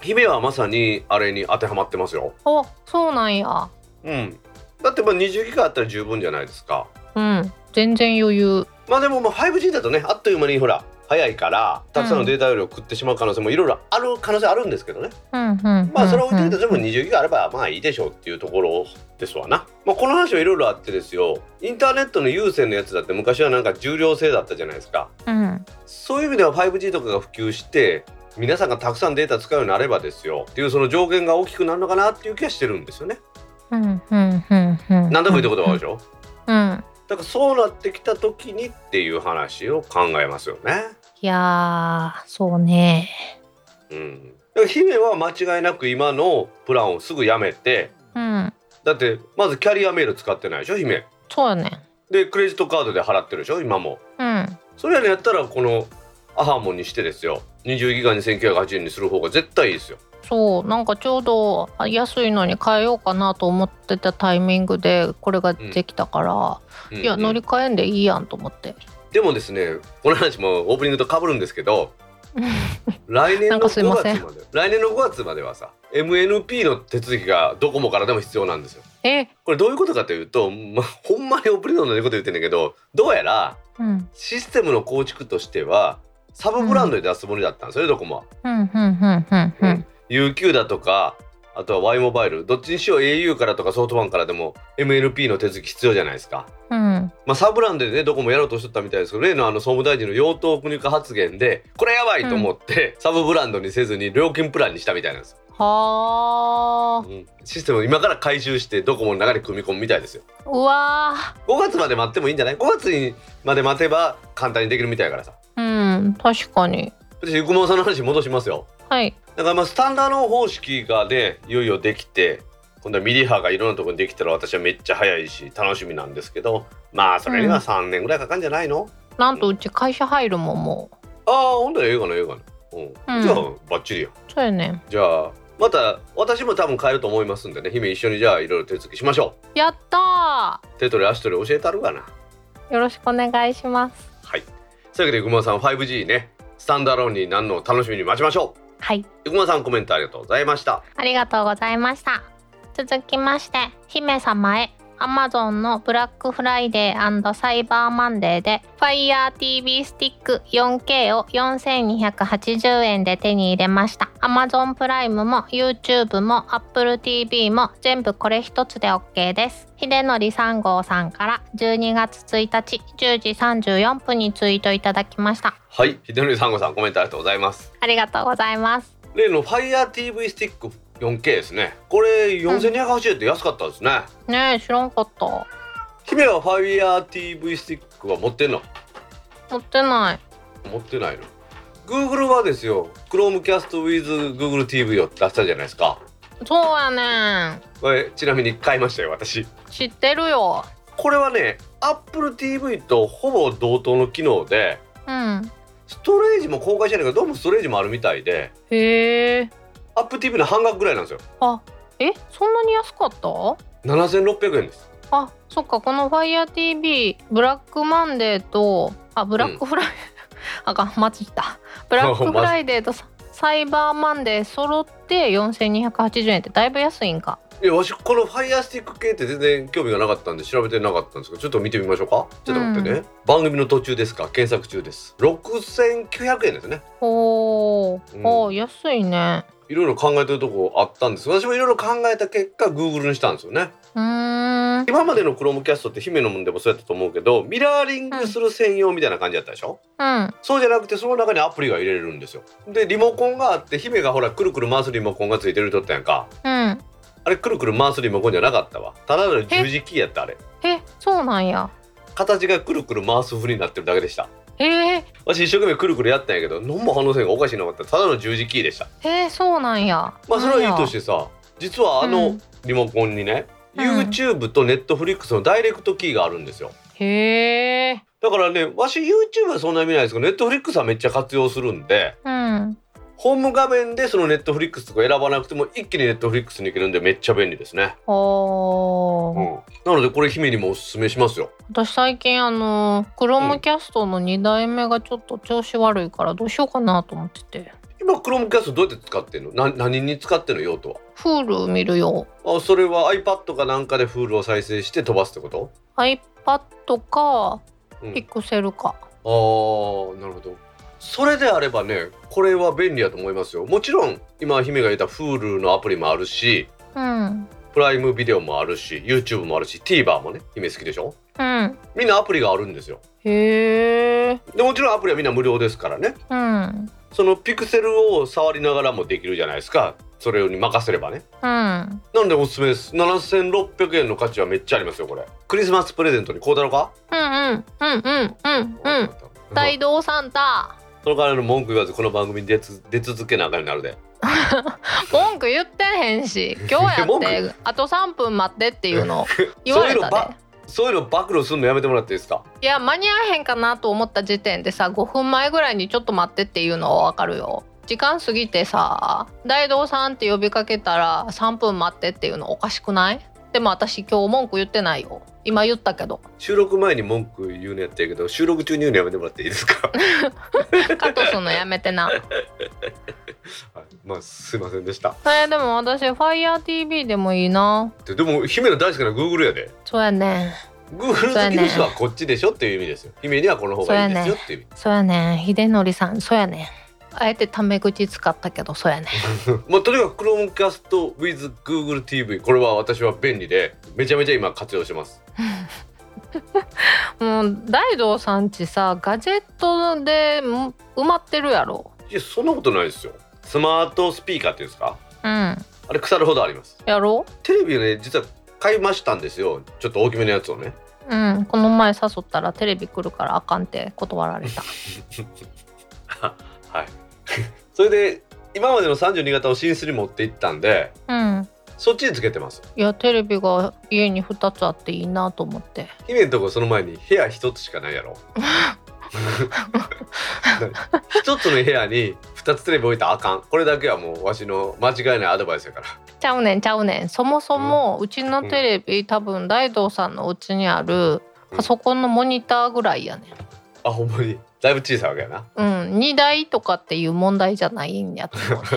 姫はまさにあれに当てはまってますよ。おそうなんや。うん。だってまあ20ギガあったら十分じゃないですか。うん。全然余裕。まあでももう 5G だとねあっという間にほら早いからたくさんのデータ容量を食ってしまう可能性もいろいろある可能性あるんですけどね。うんうんまあそれを置いといてうんでも20ギガあればまあいいでしょうっていうところですわな。まあこの話はいろいろあってですよ。インターネットの有線のやつだって昔はなんか重量制だったじゃないですか。うん。そういう意味では 5G とかが普及して皆さんがたくさんデータ使うようになればですよ。っていうその上限が大きくなるのかなっていう気がしてるんですよね。うんうんうんうん。何でもいいってことはあるでしょ？うん。だからそうなってきた時にっていう話を考えますよね。いやーそうね。うん。だから姫は間違いなく今のプランをすぐやめてうん。だってまずキャリアメール使ってないでしょ姫。そうよねでクレジットカードで払ってるでしょ今も。うん。それやねやったらこのアハモンにしてですよ20ギガに1980円にする方が絶対いいですよ。そうなんかちょうどあ安いのに変えようかなと思ってたタイミングでこれができたから、うん。いやうん。乗り換えんでいいやんと思って。でもですねこの話もオープニングと被るんですけど 来年の5かすいません。月まで来年の5月まではさ MNP の手続きがドコモからでも必要なんですよ。え？これどういうことかというと、まあ、ほんまにオープニングのこと言ってんだけどどうやらうん。システムの構築としてはサブブランドで出すつもりだったんですよね、ドコモは。うんうんうんうんうん。UQ だとかあとは Y モバイル。どっちにしよう au からとかソフトバンクからでも MNP の手続き必要じゃないですか。うん。まあ、サブランドでねどこもやろうとしとったみたいですけど例のあの総務大臣の養豚国家発言でこれやばいと思って、サブブランドにせずに料金プランにしたみたいなんですよ、はうん。システムを今から回収してドコモの中に組み込むみたいですよ。ーうわ5月まで待ってもいいんじゃない？5月にまで待てば簡単にできるみたいやからさ。ーうん確かに。私生駒さんの話戻しますよ。はい。だからまあスタンダード方式がねいよいよできて今度はミリ波がいろんなところにできたら私はめっちゃ早いし楽しみなんですけどまあそれには3年ぐらいかかるんじゃないの、なんとうち会社入るもんもああほんと映画の映画の、うん。うん。じゃあバッチリようそうやね。んじゃあまた私も多分変えると思いますんでね姫一緒にじゃあいろいろ手続きしましょやったう手取り足取り教えたるかな。ーよろしくお願いします。はいというわけで生駒さん 5G ねスタンダーローンになるのを楽しみに待ちましょはい、う生駒さんコメントありがとうございましたありがとうございました。続きまして、姫様へ。Amazon のブラックフライデーサイバーマンデーで Fire TV スティック 4K を4280円で手に入れました。Amazon プライムも YouTube も Apple TV も全部これ一つで OK です。秀則3号さんから12月1日10時34分にツイートいただきました。はい秀則さんごさんコメントありがとうございますありがとうございます。例の FireTV スティック 4K ですねこれ4280円って安かったですね、ねえ、知らんかった。姫は FireTV スティックは持ってんの？持ってない。持ってないの？Google はですよ Chromecast with Google TV を出したじゃないですかそうやねん。これちなみに買いましたよ私知ってるよ。これはね Apple TV とほぼ同等の機能でうん。ストレージも公開してないけどどうもストレージもあるみたいでへえ。Apple TV の半額ぐらいなんですよ。あ、え、そんなに安かった？7600円です。あ、そっか、この Fire TV ブラックマンデーと、あ、ブラックフライ、あかん、間違った。ブラックフライデーとサ サイバーマンデー揃って4280円ってだいぶ安いんか？いやわしこの Fire Stick 系って全然興味がなかったんで調べてなかったんですけどちょっと見てみましょうか。ちょっと待ってね、う番組の途中ですか？検索中です。6900円ですね。おー、うん。おー安いね。いろいろ考えてるとこあったんです私もいろいろ考えた結果 Google にしたんですよね。今までの Chromecast って姫のもんでもそうやったと思うけどミラーリングする専用みたいな感じだったでしょ、うん。そうじゃなくてその中にアプリが入れれるんですよでリモコンがあって姫がほらくるくる回すリモコンがついてるとったやんかうん。あれくるくる回すリモコンじゃなかったわただの十字キーやったあれえ、そうなんや。形がくるくる回す風になってるだけでしたへえ、私一生懸命くるくるやったんやけど何も反応せんがおかしいなかった。ただの十字キーでした。へえ、そうなんや。まあそれはいいとしてさ実はあうのん。リモコンにね、うん。YouTube と Netflix のダイレクトキーがあるんですよ。へえ。だからねわし YouTube はそんなに見ないですけど Netflix はめっちゃ活用するんでうん。ホーム画面でその Netflix とか選ばなくても一気に Netflix に行けるんでめっちゃ便利ですね、おー。うん、なのでこれ姫にもおすすめしますよ。私最近あのクロームキャストの2代目がちょっと調子悪いからどうしようかなと思ってて。今 Chromecast どうやって使ってんの？な何に使ってんの？用途は Hulu 見るよあそれは iPad かなんかで Hulu を再生して飛ばすってこと？iPad かうん、Pixel か。あーなるほどそれであればねこれは便利やと思いますよ。もちろん今姫が言った Hulu のアプリもあるしうん。プライムビデオもあるし YouTube もあるし TVer もね姫好きでしょ？うん。みんなアプリがあるんですよ。へえでもちろんアプリはみんな無料ですからね。うん。そのピクセルを触りながらもできるじゃないですか。それに任せればね。うん。なのでおすすめです。7600円の価値はめっちゃありますよこれ。クリスマスプレゼントにこうだろうかうん。うんうんうんうん。うん大道サンタその代わりの文句言わずこの番組に出つ出続けなあかんなるで。文句言ってへんし 今日や文ってあと3分待ってっていうの 言われたで。そういうの暴露するのやめてもらっていいですか？いや間に合わへんかなと思った時点でさ5分前ぐらいにちょっと待ってっていうのはわかるよ。時間過ぎてさ大道さんって呼びかけたら3分待ってっていうのおかしくない？でも私今日文句言ってないよ今言ったけど。収録前に文句言うのやってるけど収録中に言うのやめてもらっていいですか？カットするのやめてな。はい。まあすいませんでした。えーでも私 FireTV でもいいな。ででも姫の大好きな Google やで。そうやね。Google 好きの人はこっちでしょっていう意味ですよ。姫にはこの方がいいですよっていう意味。そうやね。秀則さんそうやね。あえてタメ口使ったけどそうやね。もうとにかく Chromecast with Google TV これは私は便利でめちゃめちゃ今活用してます もう大道さんちさガジェットでん埋まってるやろ。いやそんなことないですよ。スマートスピーカーっていうんですか？うん。あれ腐るほどあります。やろ？テレビね実は買いましたんですよ。ちょっと大きめのやつをね。うん。この前誘ったらテレビ来るからあかんって断られた。はい。それで今までの32型を寝室に持って行ったんでうんそっちにつけてます。いやテレビが家に2つあっていいなと思って。姫のとこその前に部屋一つしかないやろ。一つの部屋に二つテレビ置いたらあかん。これだけはもうわしの間違いないアドバイスやから。ちゃうねんちゃうねん。そもそもうちのテレビ、多分大道さんのお家にあるパソコンのモニターぐらいやねん。あほんまに。だいぶ小さいわけやな。うん。2台とかっていう問題じゃないんやと思う。ね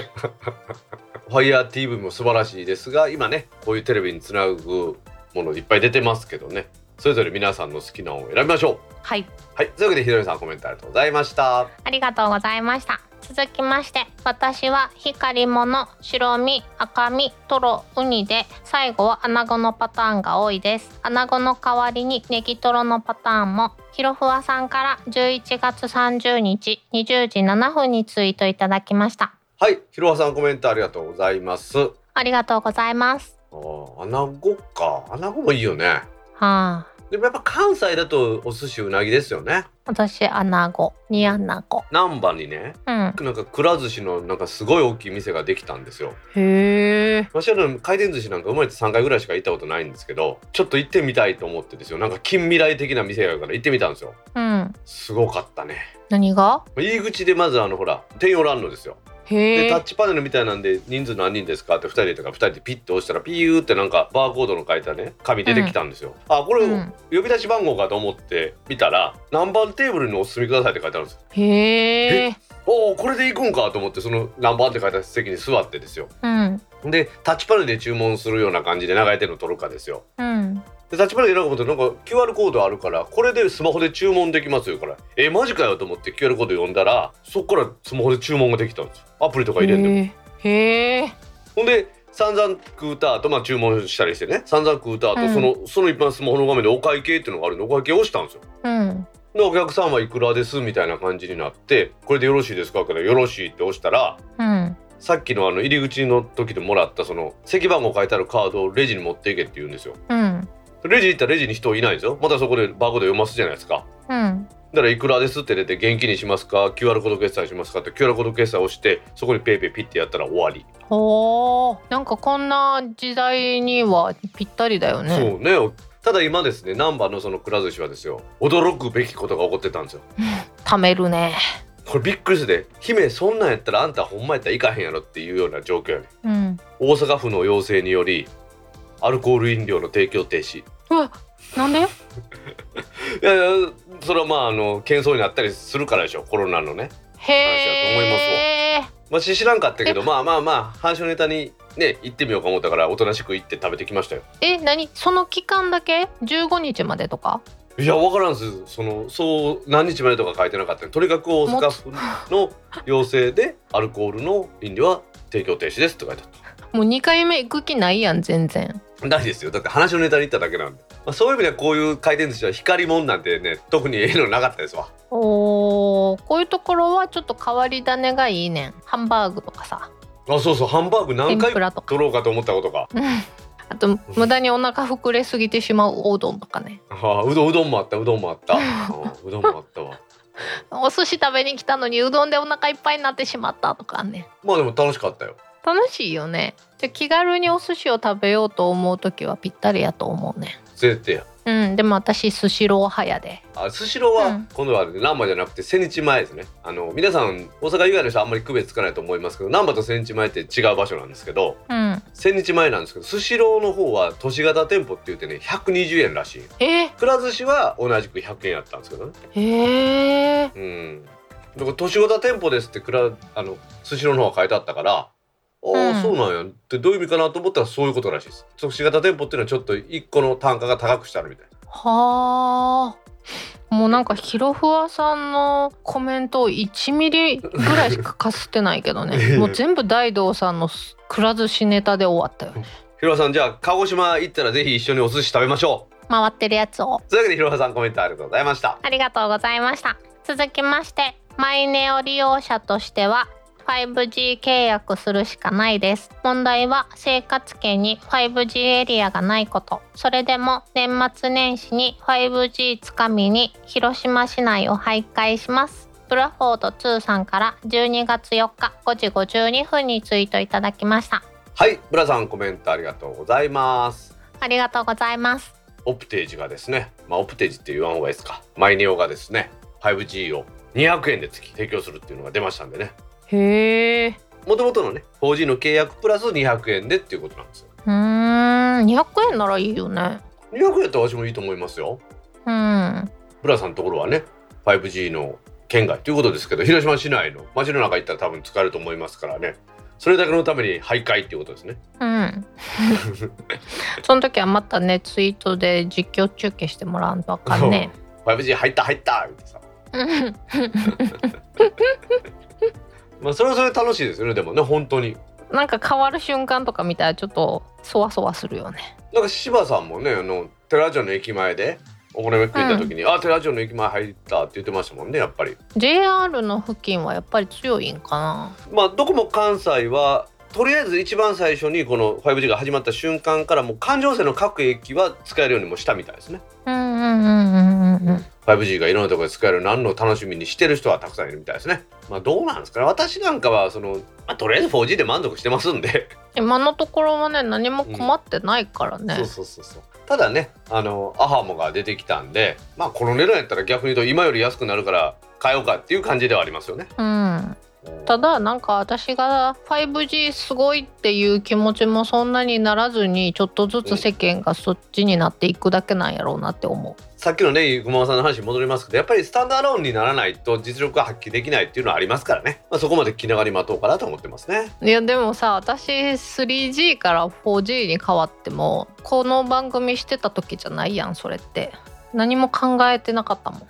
FireTV も素晴らしいですが今ねこういうテレビにつなぐものいっぱい出てますけどね。それぞれ皆さんの好きなのを選びましょう。はい。はい。というわけでひろみさんコメントありがとうございました。ありがとうございました。続きまして私は光り物白身赤身トロウニで最後は穴子のパターンが多いです。穴子の代わりにネギトロのパターンもひろふわさんから11月30日20時7分にツイートいただきましたはいひろはさんコメントありがとうございます。ありがとうございます。あー穴子か。穴子もいいよね。はあ。でもやっぱ関西だとお寿司うなぎですよね。私穴子。煮穴子。難波にねうん。なんかくら寿司のなんかすごい大きい店ができたんですよ。へえ。私は回転寿司なんか生まれて3回ぐらいしか行ったことないんですけどちょっと行ってみたいと思ってですよ。なんか近未来的な店やから行ってみたんですよ。うん。すごかったね。何が？入り口でまずあのほら店員おらんのですよ。へでタッえチパネルみたいなんで人数何人ですかって2人でとか2人でピッと押したらピューってなんかバーコードの書いたね紙出てきたんですよ、あこれ、うん。呼び出し番号かと思って見たら何番テーブルにお進みくださいって書いてあるんですよ。へえおおこれで行くんかと思ってその何番って書いた席に座ってですよ。うん。でタッチパネルで注文するような感じで流れてるの取るかですよ。うんでタッチパネルで選ぶことなんか QR コードあるからこれでスマホで注文できますよからえマジかよと思って QR コード読んだらそっからスマホで注文ができたんですよ。アプリとか入れんでも。へえほんで散々食うた後まあ注文したりしてね。散々食うた後、うん。そのその一般スマホの画面でお会計っていうのがあるんでお会計を押したんですよ。うん。でお客さんはいくらですみたいな感じになってこれでよろしいですか？からよろしいって押したらうん。さっきのあの入り口の時でもらったその席番号書いてあるカードをレジに持っていけって言うんですよ。うんレジ行ったらレジに人いないんですよ。またそこでバーコード読ますじゃないですか。うん。だからいくらですって出て現金にしますか？QR コード決済しますかって QR コード決済を押してそこにペイペイピッてやったら終わり、ほー。なんかこんな時代にはぴったりだよね。そうね。ただ今ですね難波のそのくら寿司はですよ。驚くべきことが起こってたんですよ。貯めるね。これびっくりするで姫そんなんやったらあんたほんまやったら行かへんやろっていうような状況やね。うん。大阪府の要請によりアルコール飲料の提供停止。うわなんで？いやいやそれはまああの喧騒になったりするからでしょコロナのね。へえまあ知らんかったけどまあまあまあ反射ネタにね行ってみようか思ったからおとなしく行って食べてきましたよえ何その期間だけ15日までとかいや分からんですそのそう何日までとか書いてなかったとにかく大阪府の要請でアルコールの飲料は提供停止ですって書いてあったもう2回目行く気ないやん全然ないですよ。だって話のネタに行っただけなんで、まあ、そういう意味ではこういう回転寿司は光もんなんてね特にええのなかったですわ。おーこういうところはちょっと変わり種がいいねん。ハンバーグとかさ。あそうそう。ハンバーグ何回取ろうかと思ったことが。うん。あと無駄にお腹膨れすぎてしまうおうどんとかね。あうどんうどんもあった。うどんもあった、うんうどんもあったわ。お寿司食べに来たのにうどんでお腹いっぱいになってしまったとかね。まあでも楽しかったよ。楽しいよねじゃ気軽にお寿司を食べようと思う時はぴったりやと思うね。絶対や。うん。でも私スシロー派やで。あスシローはうん。今度は難波じゃなくて千日前ですねあの皆さん大阪以外の人はあんまり区別つかないと思いますけど難波と千日前って違う場所なんですけどうん千日前なんですけどスシローの方は都市型店舗って言ってね120円らしいえくら寿司は同じく100円やったんですけどねへえうんだから都市型店舗ですってくらあのスシローの方が書いてあったからああ、うん。そうなんや。ってどういう意味かなと思ったらそういうことらしいです。都市型店舗っていうのはちょっと1個の単価が高くしてあるみたいな。はあ。もうなんかひろふわさんのコメントを1ミリぐらいしかかすってないけどね。もう全部大道さんのくら寿司ネタで終わったよね。ひろはさんじゃあ鹿児島行ったらぜひ一緒にお寿司食べましょう。回ってるやつを。というわけでひろはさんコメントありがとうございました。ありがとうございました。続きましてマイネオ利用者としては 5G 契約するしかないです。問題は生活圏に 5G エリアがないこと。それでも年末年始に 5G つかみに広島市内を徘徊します。ブラフォード2さんから12月4日5時52分にツイートいただきました。はいブラさんコメントありがとうございます。ありがとうございます。オプテージがですね。まあオプテージって言わん方がいいですか。マイネオがですね 5G を200円で月提供するっていうのが出ましたんでねへえもともとのね 4G の契約プラス200円でっていうことなんですよ。うーん。200円ならいいよね。200円だったら私もいいと思いますよ。うん。ブラさんのところはね 5G の県外ということですけど広島市内の街の中行ったら多分使えると思いますからね。それだけのために徘徊っていうことですね。うん。その時はまたねツイートで実況中継してもらわんとあかんね。5G 入った入ったってさ。う んまあそれはそれで楽しいですよねでもね本当に。なんか変わる瞬間とか見たらちょっとそわそわするよね。なんか柴さんもねあの寺城の駅前でお好み焼き食いた時に、あ寺城の駅前入ったって言ってましたもんねやっぱり。JR の付近はやっぱり強いんかな。まあどこも関西はとりあえず一番最初にこの 5G が始まった瞬間からもう環状線の各駅は使えるようにもしたみたいですね。うんうんうんうんうんうん。5G がいろんなところで使える何の楽しみにしてる人はたくさんいるみたいですね。まあどうなんですかね。私なんかはその、まあ、とりあえず 4G で満足してますんで。今のところはね何も困ってないからね、そうそうそうそう。ただねあのアハモが出てきたんでまあこの値段やったら逆に言うと今より安くなるから買おうかっていう感じではありますよね。うんただなんか私が 5G すごいっていう気持ちもそんなにならずにちょっとずつ世間がそっちになっていくだけなんやろうなって思う。さっきのね熊間さんの話に戻りますけどやっぱりスタンドアローンにならないと実力が発揮できないっていうのはありますからね、まあ、そこまで気長に待とうかなと思ってますね。いやでもさ私 3G から 4G に変わってもこの番組してた時じゃないやんそれって。何も考えてなかったもん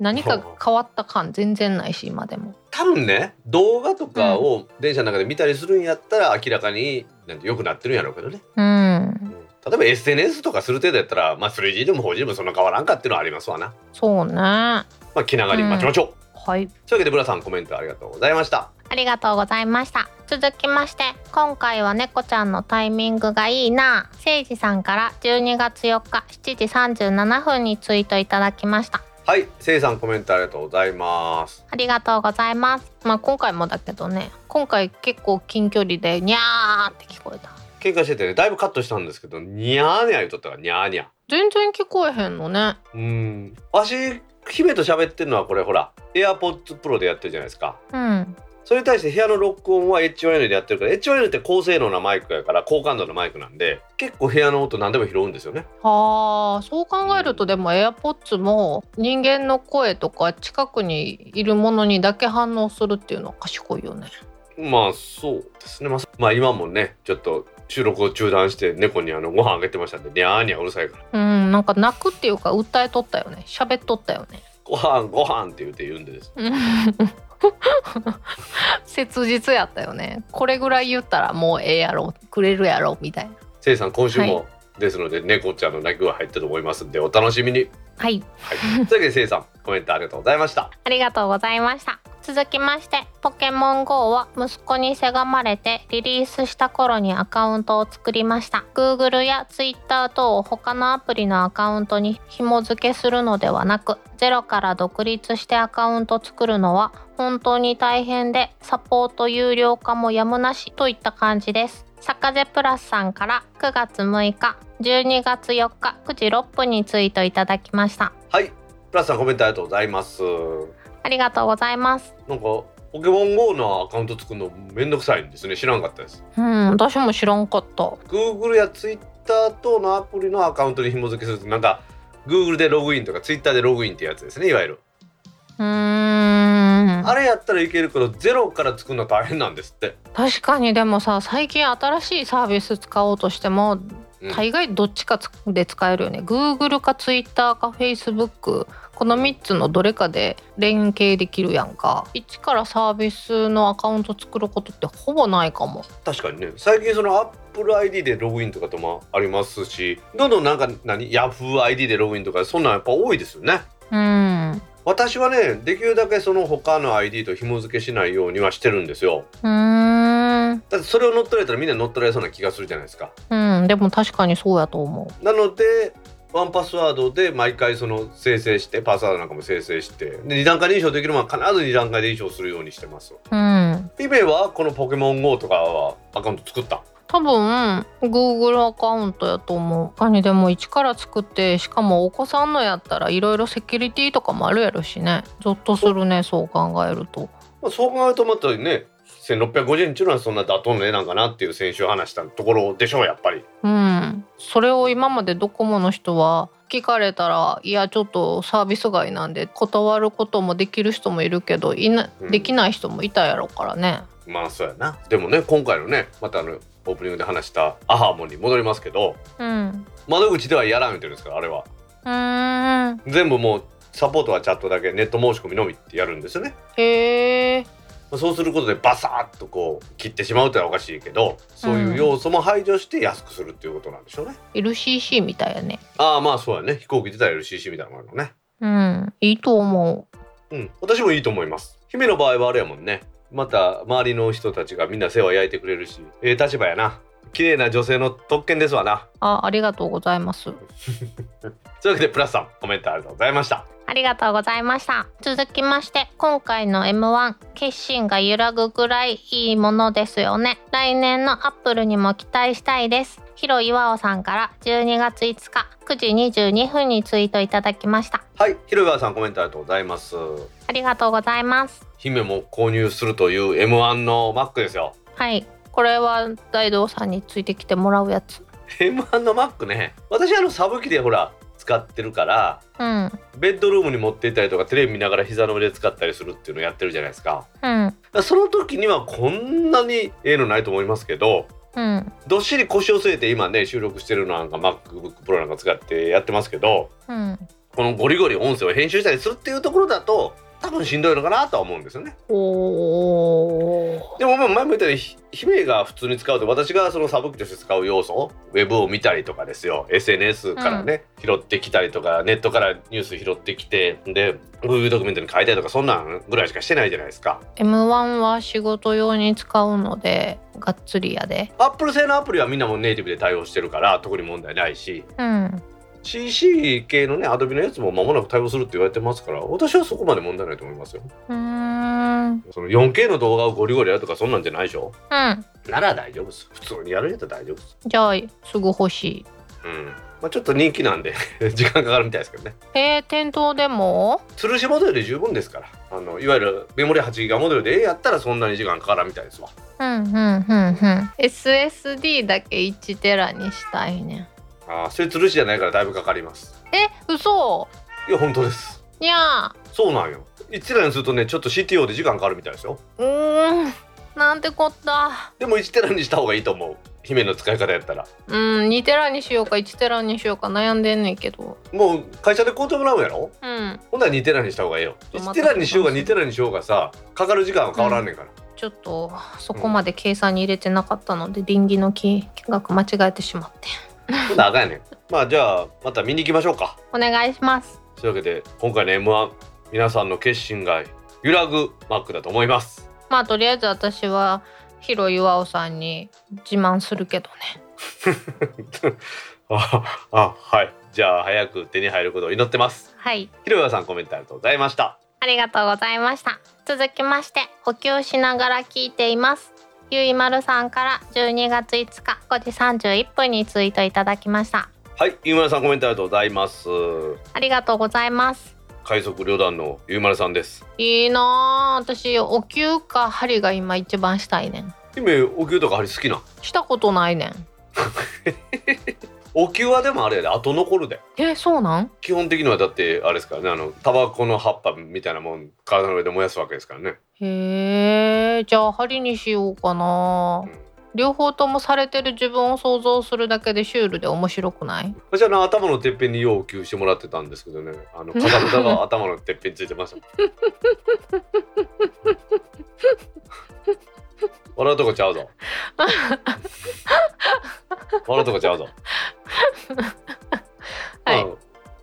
何か変わった感全然ないし今でも。多分ね動画とかを電車の中で見たりするんやったら明らかになんて良くなってるんやろうけどね、うん。例えば SNS とかする程度やったら、まあ、3G でも 4G でもそんな変わらんかっていうのはありますわな。そうね。はまあ気長に待ちましょう、い。というわけでブラさんコメントありがとうございました。ありがとうございました。続きまして今回は猫ちゃんのタイミングがいいな。せいじさんから12月4日7時37分にツイートいただきましたはいせいさんコメントありがとうございます。ありがとうございます。まあ今回もだけどね今回結構近距離でニャーって聞こえた。喧嘩しててねだいぶカットしたんですけどニャーニャー言うとったからニャーニャー。全然聞こえへんのね。うーん。わし姫と喋ってるのはこれほら AirPods Pro でやってるじゃないですか。うんそれに対して部屋の録音は HYN でやってるから HYN って高性能なマイクやから高感度のマイクなんで結構部屋の音何でも拾うんですよね。はあそう考えるとでも AirPods も人間の声とか近くにいるものにだけ反応するっていうのは賢いよね。まあそうですね。まあ、まあ今もねちょっと収録を中断して猫にあのご飯あげてましたんでニャーニャーうるさいから。うんなんか泣くっていうか訴えとったよね。喋っとったよね。ご飯ご飯って言うて言うんでです。う ん 切実やったよね。これぐらい言ったらもうええやろくれるやろみたいな。せいさん今週はもですので、猫ちゃんの泣き声入ってると思いますんでお楽しみに。はい。はい、というわけでせいさんコメントありがとうございました。ありがとうございました。続きましてポケモン GO は息子にせがまれてリリースした頃にアカウントを作りました。Google や Twitter 等を他のアプリのアカウントに紐付けするのではなくゼロから独立してアカウント作るのは本当に大変でサポート有料化もやむなしといった感じです。サカゼプラスさんから9月6日12月4日9時6分にツイートいただきました。はい。プラスさんコメントありがとうございます。ありがとうございます。なんかポケモン GO のアカウント作るのめんどくさいんですね。知らんかったです。うん私も知らんかった。Google や Twitter 等のアプリのアカウントに紐付けするとなんか Google でログインとか Twitter でログインってやつですねいわゆる、うーんあれやったらいけるけどゼロから作るのは大変なんですって。確かにでもさ最近新しいサービス使おうとしてもうん。大概どっちかつで使えるよね。Google か Twitter か Facebook この3つのどれかで連携できるやんか。一からサービスのアカウント作ることってほぼないかも。確かにね。最近その Apple ID でログインとかともありますしどんどんなんか何？Yahoo! ID でログインとかそんなんやっぱ多いですよね。うん私はねできるだけその他の ID と紐付けしないようにはしてるんですよ。うーん。だってそれを乗っ取られたらみんな乗っ取られそうな気がするじゃないですか。うんでも確かにそうやと思なのでワンパスワードで毎回その生成してパスワードなんかも生成してで二段階認証できるのは必ず二段階認証するようにしてます。ううん。ピベはこのポケモン GO とかはアカウント作った？多分 Google アカウントやと思う。他にでも一から作ってしかもお子さんのやったらいろいろセキュリティとかもあるやろしね。ゾッとするねそう考えると。まあ、そう考えるとまたね1650円っていうのはそんな妥当な値段かなっていう先週話したところでしょうやっぱり。うん。それを今までドコモの人は聞かれたらいやちょっとサービス外なんで断ることもできる人もいるけどいなうん。できない人もいたやろからねまあそうやな。でもね今回のねまたあのオープニングで話したアハモンに戻りますけどうん。窓口ではやらん言ってるんですからあれは。うーん。全部もうサポートはチャットだけネット申し込みのみってやるんですよね。へえ。まあそうすることでバサッとこう切ってしまうとはおかしいけどそういう要素も排除して安くするっていうことなんでしょうね、LCC みたいやね。ああまあそうやね。飛行機出たら LCC みたいなのがあるのね。うん。いいと思うん。私もいいと思います。姫の場合はあれやもんねまた周りの人たちがみんな世話焼いてくれるしええ立場やな。綺麗な女性の特権ですわな。うあありがとうございます というわけでプラスさんコメントありがとうございましたありがとうございました。続きまして、今回の M1、決心が揺らぐぐらいいいものですよね。来年のアップルにも期待したいです。ヒロ岩尾さんから12月5日9時22分にツイートいただきました。はい広川さんコメントありがとうございますありがとうございます。姫も購入するという M1 の Mac ですよはい。これは大道さんについてきてもらうやつ。M1 の Mac ね私あのサブ機でほら使ってるからうん。ベッドルームに持って行ったりとかテレビ見ながら膝の上で使ったりするっていうのをやってるじゃないですかうん。その時にはこんなにええのないと思いますけどうん。どっしり腰を据えて今ね収録してるのなんか MacBookPro なんか使ってやってますけどうん。このゴリゴリ音声を編集したりするっていうところだと多分しんどいのかなとは思うんですよね。でもまあ前も言ったようにひ姫が普通に使うと私がそのサブ機として使う要素ウェブを見たりとかですよ SNS からね、拾ってきたりとかネットからニュース拾ってきてで Google ドキュメントに書いたりとかそんなんぐらいしかしてないじゃないですか M1 は仕事用に使うので、がっつりやで。アップル製のアプリはみんなもネイティブで対応してるから特に問題ないしうん。CC 系のねアドビのやつも間もなく対応するって言われてますから私はそこまで問題ないと思いますようーん。うん。その 4K の動画をゴリゴリやるとかそんなんじゃないでしょ？なら大丈夫です普通にやるんやったら大丈夫ですじゃあ、すぐ欲しい。うんまあちょっと人気なんで 時間かかるみたいですけどねえー、店頭でも？吊るしモデルで十分ですからあのいわゆるメモリ 8GB モデルでええやったらそんなに時間かからんみたいですわうんうんうんうん。SSD だけ1テラにしたいねん。ああそれ吊るしじゃないからだいぶかかります。え、嘘。いや本当です。いや。そうなんよ。1テラにするとねちょっと CTO で時間かかるみたいですよ。うーん。なんてこった。でも1テラにした方がいいと思う。姫の使い方やったら。うん、2テラにしようか1テラにしようか悩んでんねんけど。もう会社で買うてもらうんやろ？うん。ほんなら2テラにした方がええよ。1テラにしようが2テラにしようがさかかる時間は変わらんねんから、ちょっとそこまで計算に入れてなかったので、倫理の金額間違えてしまって。ほんならあかんやねんまあじゃあまた見に行きましょうかお願いします。というわけで今回の M1 皆さんの決心が揺らぐマックだと思いますまあとりあえず私はヒロ岩尾さんに自慢するけどね。ああはいじゃあ早く手に入ることを祈ってますはい。ひろやさんコメントありがとうございましたありがとうございました。続きまして、補給しながら聞いています。ゆいまるさんから12月5日5時31分にツイートいただきました。はいゆうまるさんコメントありがとうございますありがとうございます。快速旅団のゆうまるさんですいいなあ私、お灸か針が今一番したいねん。姫お灸とか針好きなん？したことないねん。お灸はでもあれやで後残るで。え、そうなん？基本的にはだってあれですからねあのタバコの葉っぱみたいなもん体の上で燃やすわけですからね、へえ、じゃあ針にしようかな。両方ともされてる自分を想像するだけでシュールで面白くない？私はあの頭のてっぺんに要求してもらってたんですけどね。あの片札が頭のてっぺんについてました笑うとこちゃうぞ。笑うとこちゃうぞ。はい。まあ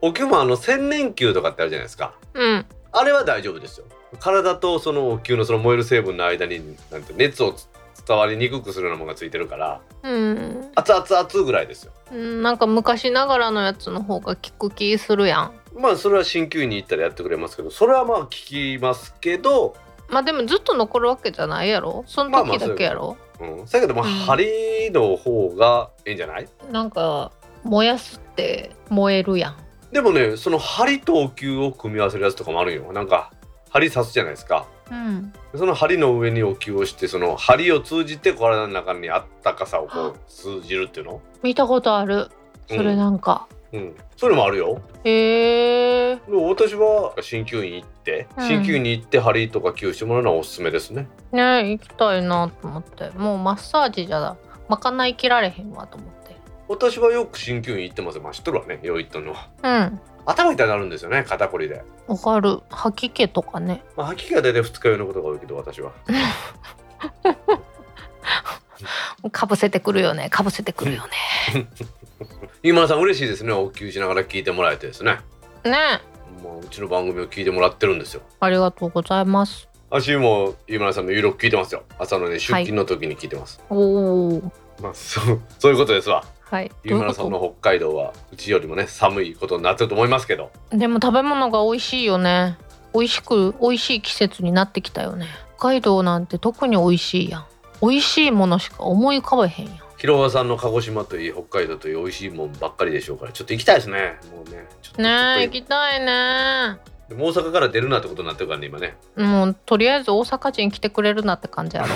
お給もあの千年球とかってあるじゃないですか。うん。あれは大丈夫ですよ。体とそのお灸のその燃える成分の間になんて熱をつ伝わりにくくするようなものがついてるからうん。熱々熱ぐらいですよ。うんなんか昔ながらのやつの方が効く気するやん。まあそれは鍼灸院に行ったらやってくれますけどそれはまあ効きますけどまあでもずっと残るわけじゃないやろ？そのまあまあ時だけやろ、うん、だけどまあうん。針の方がいいんじゃない？なんか燃やすって燃えるやん。でもねその針とお灸を組み合わせるやつとかもあるよ。なんか針刺すじゃないですか。うん。その針の上にお灸をしてその針を通じて体の中にあったかさをこう通じるっていうの？見たことある。それなんか、うん。そういうのもあるよ。へえ私は鍼灸院行ってうん。鍼灸院に行って針とか灸してもらうのはおすすめですね、ね行きたいなと思って。もうマッサージじゃまかない切られへんわと思って。私はよく鍼灸院行ってますよまあ知っとるわねよう行ったの。はうん。頭痛くなるんですよね肩こりで。わかる。吐き気とかね。まあ吐き気が大体二日酔いのことが多いけど私は。かぶせてくるよねかぶせてくるよ今村さん嬉しいですね。お灸しながら聞いてもらえてですね。ね。ねもううちの番組を聞いてもらってるんですよ。ありがとうございます。私も今村さんの有力聞いてますよ。朝のね出勤の時に聞いてます、おおまあそうそういうことですわ。はい。ど今ういうこ村さんの北海道はうちよりもね寒いことになってると思いますけど。とでも食べ物が美味しいよね。美味しく美味しい季節になってきたよね。北海道なんて特に美味しいやん。美味しいものしか思い浮かべへんやん広川さんの鹿児島といい北海道といい美味しいもんばっかりでしょうからちょっと行きたいですね。もうねちょっとねえ行きたいね。大阪から出るなってことになってるからね今ね。もうとりあえず大阪人来てくれるなって感じやろ。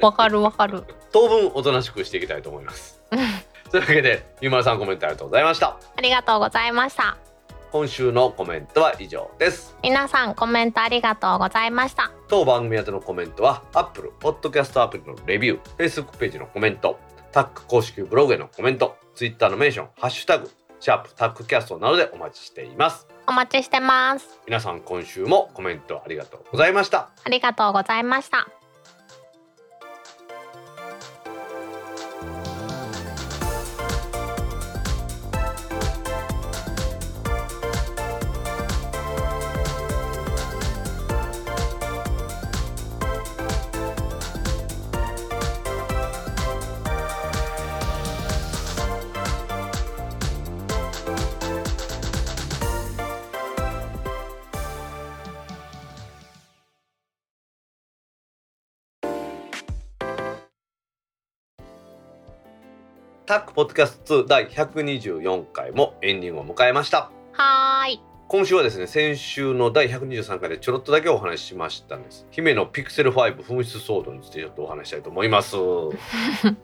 わかるわかる。当分おとなしくしていきたいと思います。というわけで今村さんコメントありがとうございました。ありがとうございました今週のコメントは以上です。皆さんコメントありがとうございました。当番組宛てのコメントは Apple Podcast アプリのレビュー Facebook ページのコメントタック公式ブログへのコメント Twitter のメンション「ハッシュタグシャープタックキャスト」などでお待ちしています。お待ちしてます。皆さん今週もコメントありがとうございました。ありがとうございましたタックポッドキャスト2第124回もエンディングを迎えました。はーい。今週はですね先週の第123回でちょろっとだけお話ししましたんです。姫のピクセル5紛失騒動についてちょっとお話ししたいと思います。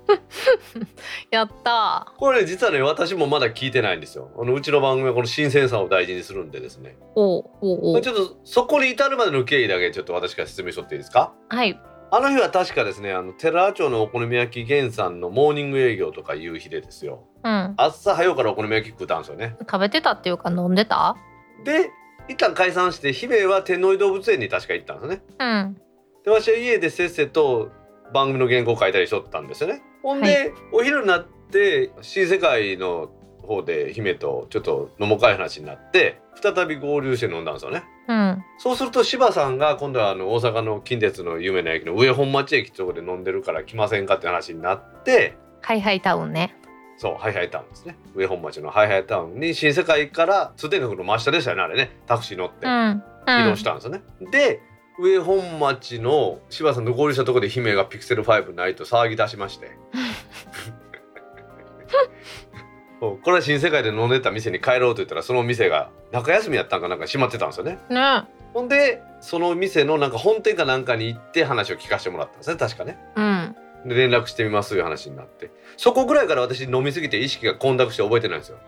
やったこれね実はね私もまだ聞いてないんですよ。あのうちの番組はこの新鮮さを大事にするんでですね。ーおうおうおちょっとそこに至るまでの経緯だけちょっと私から説明しとっていいですか？はいあの日は確かですねあの寺町のお好み焼き源さんのモーニング営業とかいう日でですよ。うん。朝早うからお好み焼き食ったんですよね。食べてたっていうか飲んでた？で一旦解散して姫は天王寺動物園に確か行ったんですよね。うん。で私は家でせっせと番組の原稿書いたりしとったんですよね。ほんで、はお昼になって新世界の方で姫とちょっと飲もうかい話になって再び合流して飲んだんですよね。うん。そうすると柴さんが今度はあの大阪の近鉄の有名な駅の上本町駅ってとこで飲んでるから来ませんかって話になってハイハイタウンね。そうハイハイタウンですね。上本町のハイハイタウンに新世界から通天閣の真下でしたよねあれね。タクシー乗って。うん。移動したんですよね、で上本町の柴さんと合流したところで姫がピクセル5ないと騒ぎ出しまして これは新世界で飲んでた店に帰ろうと言ったらその店が中休みやったんかなんか閉まってたんですよね。うんね。ほんでその店のなんか本店かなんかに行って話を聞かせてもらったんですね確かね。うん。で連絡してみますという話になって。そこぐらいから私飲みすぎて意識が混濁して覚えてないんですよ。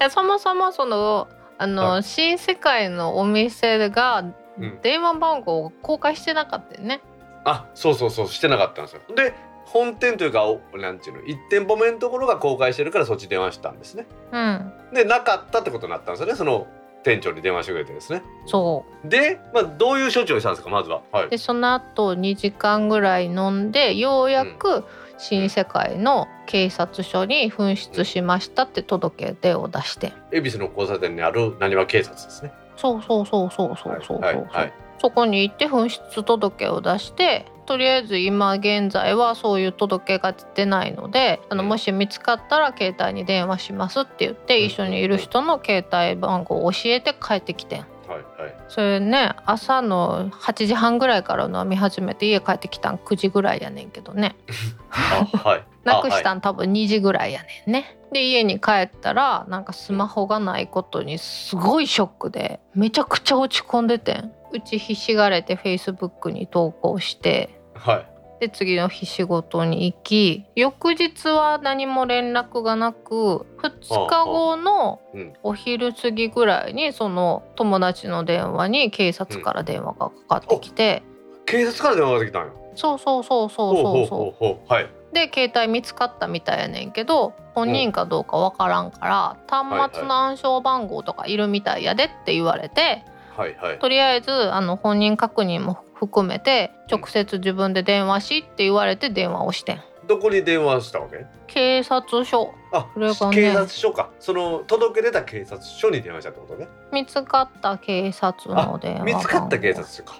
えそもそもそのあの、は新世界のお店がうん。電話番号を公開してなかったよね。あそうそうそうしてなかったんですよ。で本店というかおなんていうの1店舗目のところが公開してるからそっち電話したんですね。うん。でなかったってことになったんですよね。その店長に電話してくれてですね。そで、まあ、どういう処置をしたんですかまずは。はい。うでその後2時間ぐらい飲んでようやく新世界の警察署に紛失しましたって届け出を出して。恵比寿の交差点にあるなにわ警察ですね。そうそうそうそうそうそうそう、はいはいはい。そこに行って紛失届を出してとりあえず今現在はそういう届けが出ないのであのうん。もし見つかったら携帯に電話しますって言ってうん。一緒にいる人の携帯番号を教えて帰ってきてん。はいはい。それね朝の8時半ぐらいから飲み始めて家帰ってきたん9時ぐらいやねんけどね。あはい。なくしたあん多分2時ぐらいやねんね。で家に帰ったらなんかスマホがないことにすごいショックでめちゃくちゃ落ち込んでてんうちひしがれてフェイスブックに投稿してはい。はいで次の日仕事に行き翌日は何も連絡がなく2日後のうん。お昼過ぎぐらいにその友達の電話に警察から電話がかかってきて、警察から電話がかかってきたんよそうそうそうそうそうう。そうはい。で携帯見つかったみたいやねんけど本人かどうかわからんから、端末の暗証番号とかいるみたいやでって言われて、はいはい。とりあえずあの本人確認も含めて直接自分で電話しって言われて電話をしてん。どこに電話したわけ？警察署。あこれがね。警察署か。その届け出た警察署に電話したってことね？見つかった警察の電話見つかった警察署か。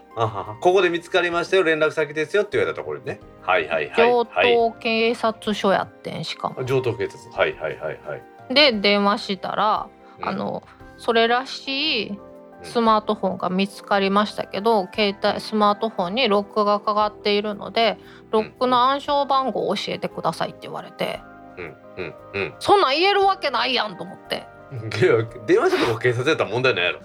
ここで見つかりましたよ。連絡先ですよって言われたところにね。はいはいはい。上はい。東警察署やってんしかも。上等警察。はいはいはいはい、で電話したら、うん。あのそれらしいスマートフォンが見つかりましたけど携帯スマートフォンにロックがかかっているのでロックの暗証番号を教えてくださいって言われて。うん。うん。うん。そんなん言えるわけないやんと思っていや電話したとこ警察やったら問題ないやろ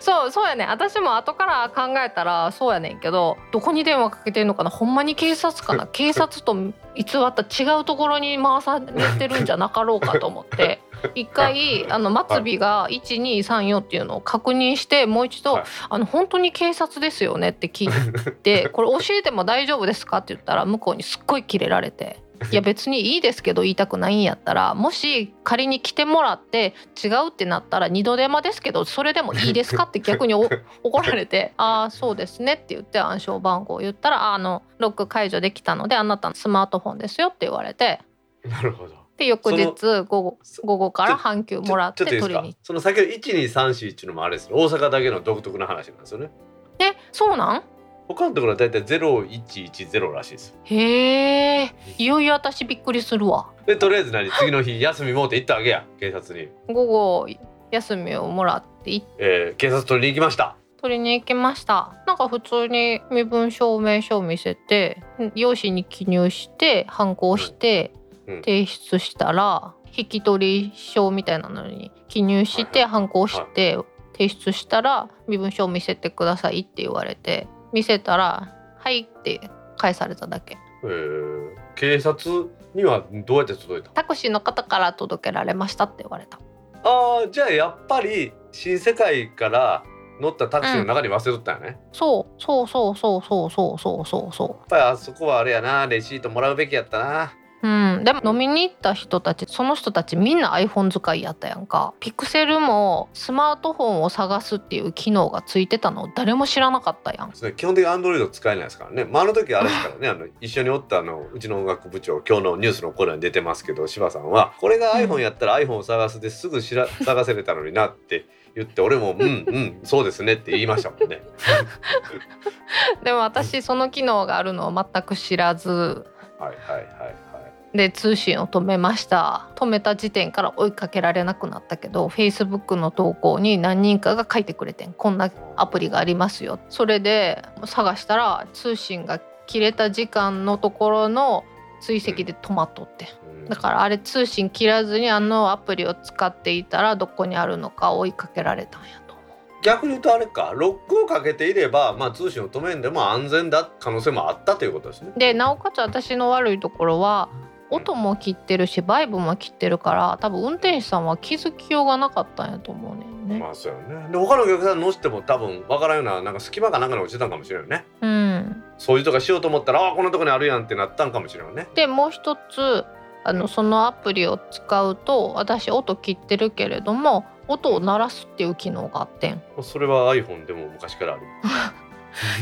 そうそうやね。私も後から考えたらそうやねんけどどこに電話かけてんのかな。ほんまに警察かな。警察と偽った違うところに回されてるんじゃなかろうかと思って。一回あの末尾が1234っていうのを確認してもう一度、はい。あの本当に警察ですよねって聞いて これ教えても大丈夫ですかって言ったら向こうにすっごいキレられて。いや別にいいですけど言いたくないんやったらもし仮に来てもらって違うってなったら二度手間ですけどそれでもいいですかって逆にお 怒られて「ああそうですね」って言って暗証番号を言ったらあ「あのロック解除できたのであなたのスマートフォンですよ」って言われてなるほど。で翌日午後そ午後から半休もらって取りに。その先ほど1234っていうのもあれですね。大阪だけの独特な話なんですよね。えそうなん？他のところはだいたい0110らしいです。へえ。いよいよ私びっくりするわ。でとりあえず何次の日休みもうて行ったわけや警察に、午後休みをもらって行っえー、警察取りに行きました。取りに行きました。なんか普通に身分証明書を見せて用紙に記入して反抗してうん。うん。提出したら引き取り証みたいなのに記入して反抗して提出したら身分証を見せてくださいって言われて見せたら「はい」って返されただけ。えー、警察にはどうやって届いたタクシーの方から届けられましたって言われた。あーじゃあやっぱり新世界から乗ったタクシーの中に忘れとったよね、やっそうそう。そうそうそうそうそうそう。そうぱりあそこはあれやな。レシートもらうべきやったなうん、でも飲みに行った人たちその人たちみんな iPhone 使いやったやんか。ピクセルもスマートフォンを探すっていう機能がついてたの誰も知らなかったやん。それ基本的にアンドロイド使えないですからね、まあ、あの時あれですからね。あの一緒におったあのうちの音楽部長今日のニュースのコーナーに出てますけど柴さんはこれが iPhone やったら iPhone を探すですぐ知ら探せれたのになって言って俺も「うんうんそうですね」って言いましたもんね。でも私その機能があるのを全く知らず。はいはいはいはい。で通信を止めました。止めた時点から追いかけられなくなったけど Facebook の投稿に何人かが書いてくれてん。こんなアプリがありますよ。それで探したら通信が切れた時間のところの追跡で止まっとって。うん。だからあれ通信切らずにあのアプリを使っていたらどこにあるのか追いかけられたんやと思逆に言うとあれか。ロックをかけていれば、まあ、通信を止めんでも安全だ可能性もあったということですね。うでなおかつ私の悪いところは音も切ってるしバイブも切ってるから多分運転手さんは気づきようがなかったんやと思うねんね。まあそうよね。で他のお客さん乗しても多分わからんようななんか隙間かなんかに落ちてたんかもしれないよね。うん。掃除とかしようと思ったらあこんなとこにあるやんってなったんかもしれないね。でもう一つあのそのアプリを使うと私音切ってるけれども音を鳴らすっていう機能があってん。それは iPhone でも昔からある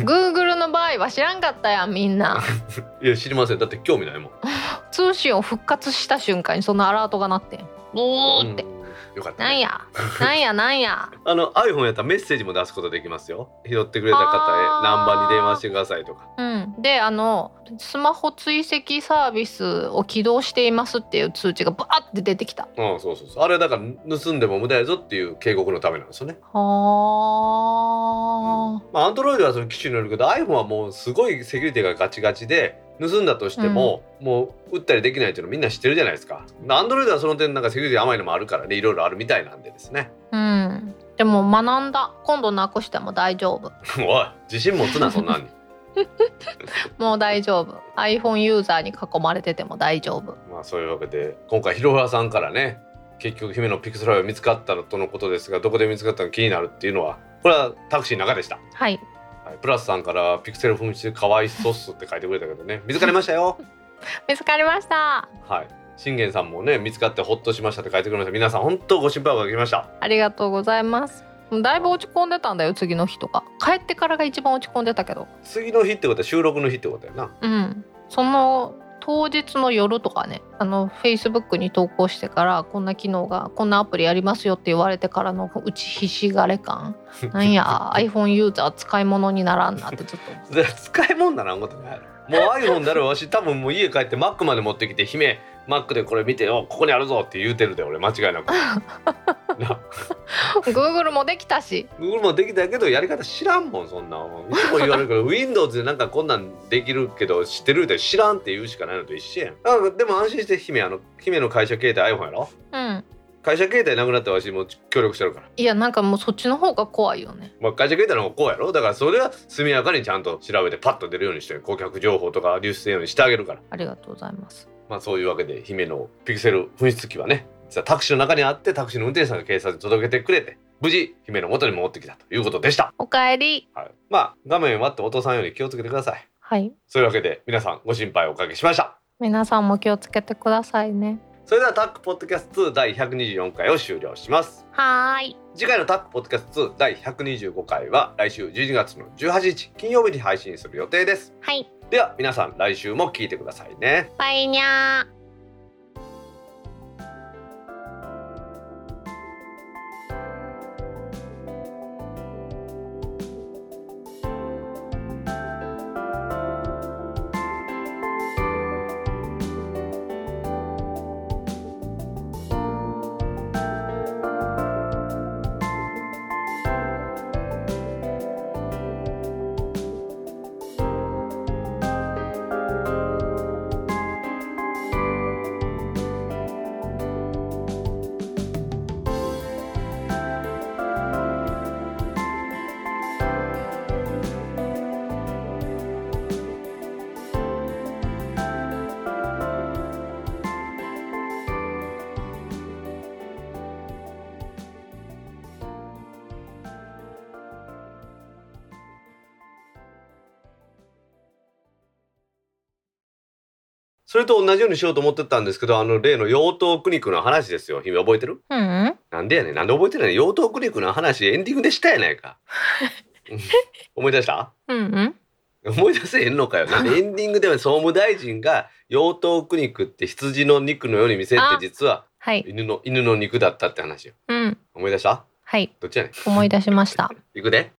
Google の場合は知らんかったやんみんな。いや知りません。だって興味ないもん 通信を復活した瞬間にそのアラートが鳴ってん。ブーって。うん。よかった、ね、なんや？なんや？なんや？あの iPhone やったらメッセージも出すことできますよ。拾ってくれた方へあー。何番に電話してくださいとか。うん。であのスマホ追跡サービスを起動していますっていう通知がバーって出てきた。うんそうそうそう。あれだから盗んでも無駄やぞっていう警告のためなんですよね。はまあ Android はその機種によるけど iPhone はもうすごいセキュリティがガチガチで盗んだとしても、もう撃ったりできないっていうのみんな知ってるじゃないですか。Android はその点なんかセキュリティ甘いのもあるからねいろいろあるみたいなんでですね。あうん。でも学んだ。今度なくしても大丈夫。おい自信持つなそんなんに。もう大丈夫。iPhone ユーザーに囲まれてても大丈夫。まあそういうわけで今回広原さんからね結局姫のピクセルが見つかったのとのことですがどこで見つかったのか気になるっていうのはこれはタクシーの中でした、はいはい、プラスさんからピクセル紛失かわいそうっすって書いてくれたけどね。見つかりましたよ。見つかりました。はい。信玄さんもね見つかってほっとしましたって書いてくれました。皆さん本当ご心配をかけました。ありがとうございます。だいぶ落ち込んでたんだよ次の日とか。帰ってからが一番落ち込んでたけど。次の日ってことは収録の日ってことやな。うん。その当日の夜とかねあの Facebook に投稿してからこんな機能がこんなアプリやりますよって言われてからのうちひしがれ感。なんや iPhone ユーザー使い物にならんなってずっと思ってで使い物ならんことないもう iPhone だろわし多分もう家帰って Mac まで持ってきて姫 Mac でこれ見てよここにあるぞって言うてるで俺間違いなく。な。Google もできたし。Google もできたけどやり方知らんもんそんな。んいつも言われるけど Windows でなんかこんなんできるけど知ってるって知らんって言うしかないのと一緒やん。あでも安心して姫あの姫の会社携帯 iPhone やろ？うん会社携帯なくなったわしもう協力してるから、いやなんかもうそっちの方が怖いよね。まあ、会社携帯の方がこうやろ。だからそれは速やかにちゃんと調べてパッと出るようにして顧客情報とか流出せんようにしてあげるから。ありがとうございます。まあそういうわけで姫のピクセル紛失機はね実はタクシーの中にあってタクシーの運転手さんが警察に届けてくれて無事姫の元に戻ってきたということでした、おかえり。はい、まあ画面割ってお父さんより気をつけてください。はい。そういうわけで皆さんご心配おかけしました。皆さんも気をつけてくださいねそれではタックポッドキャスト2第124回を終了します。はーい。次回のタックポッドキャスト2第125回は来週12月の18日金曜日に配信する予定です。はい。では皆さん来週も聞いてくださいね。バイニャーれと同じようにしようと思ってたんですけどあの例の養豚苦肉の話ですよ。姫覚えてる？うん。なんでやねん。なんで覚えてないの養豚苦肉の話エンディングでしたやないか。う ん思い出した？うんうん。思い出せへんのかよ。なんで エンディングでは総務大臣が養豚苦肉って羊の肉のように見せてあ実ははい。犬の犬の肉だったって話よ。うん。思い出した？はい。どっちやねん？思い出しました。行くで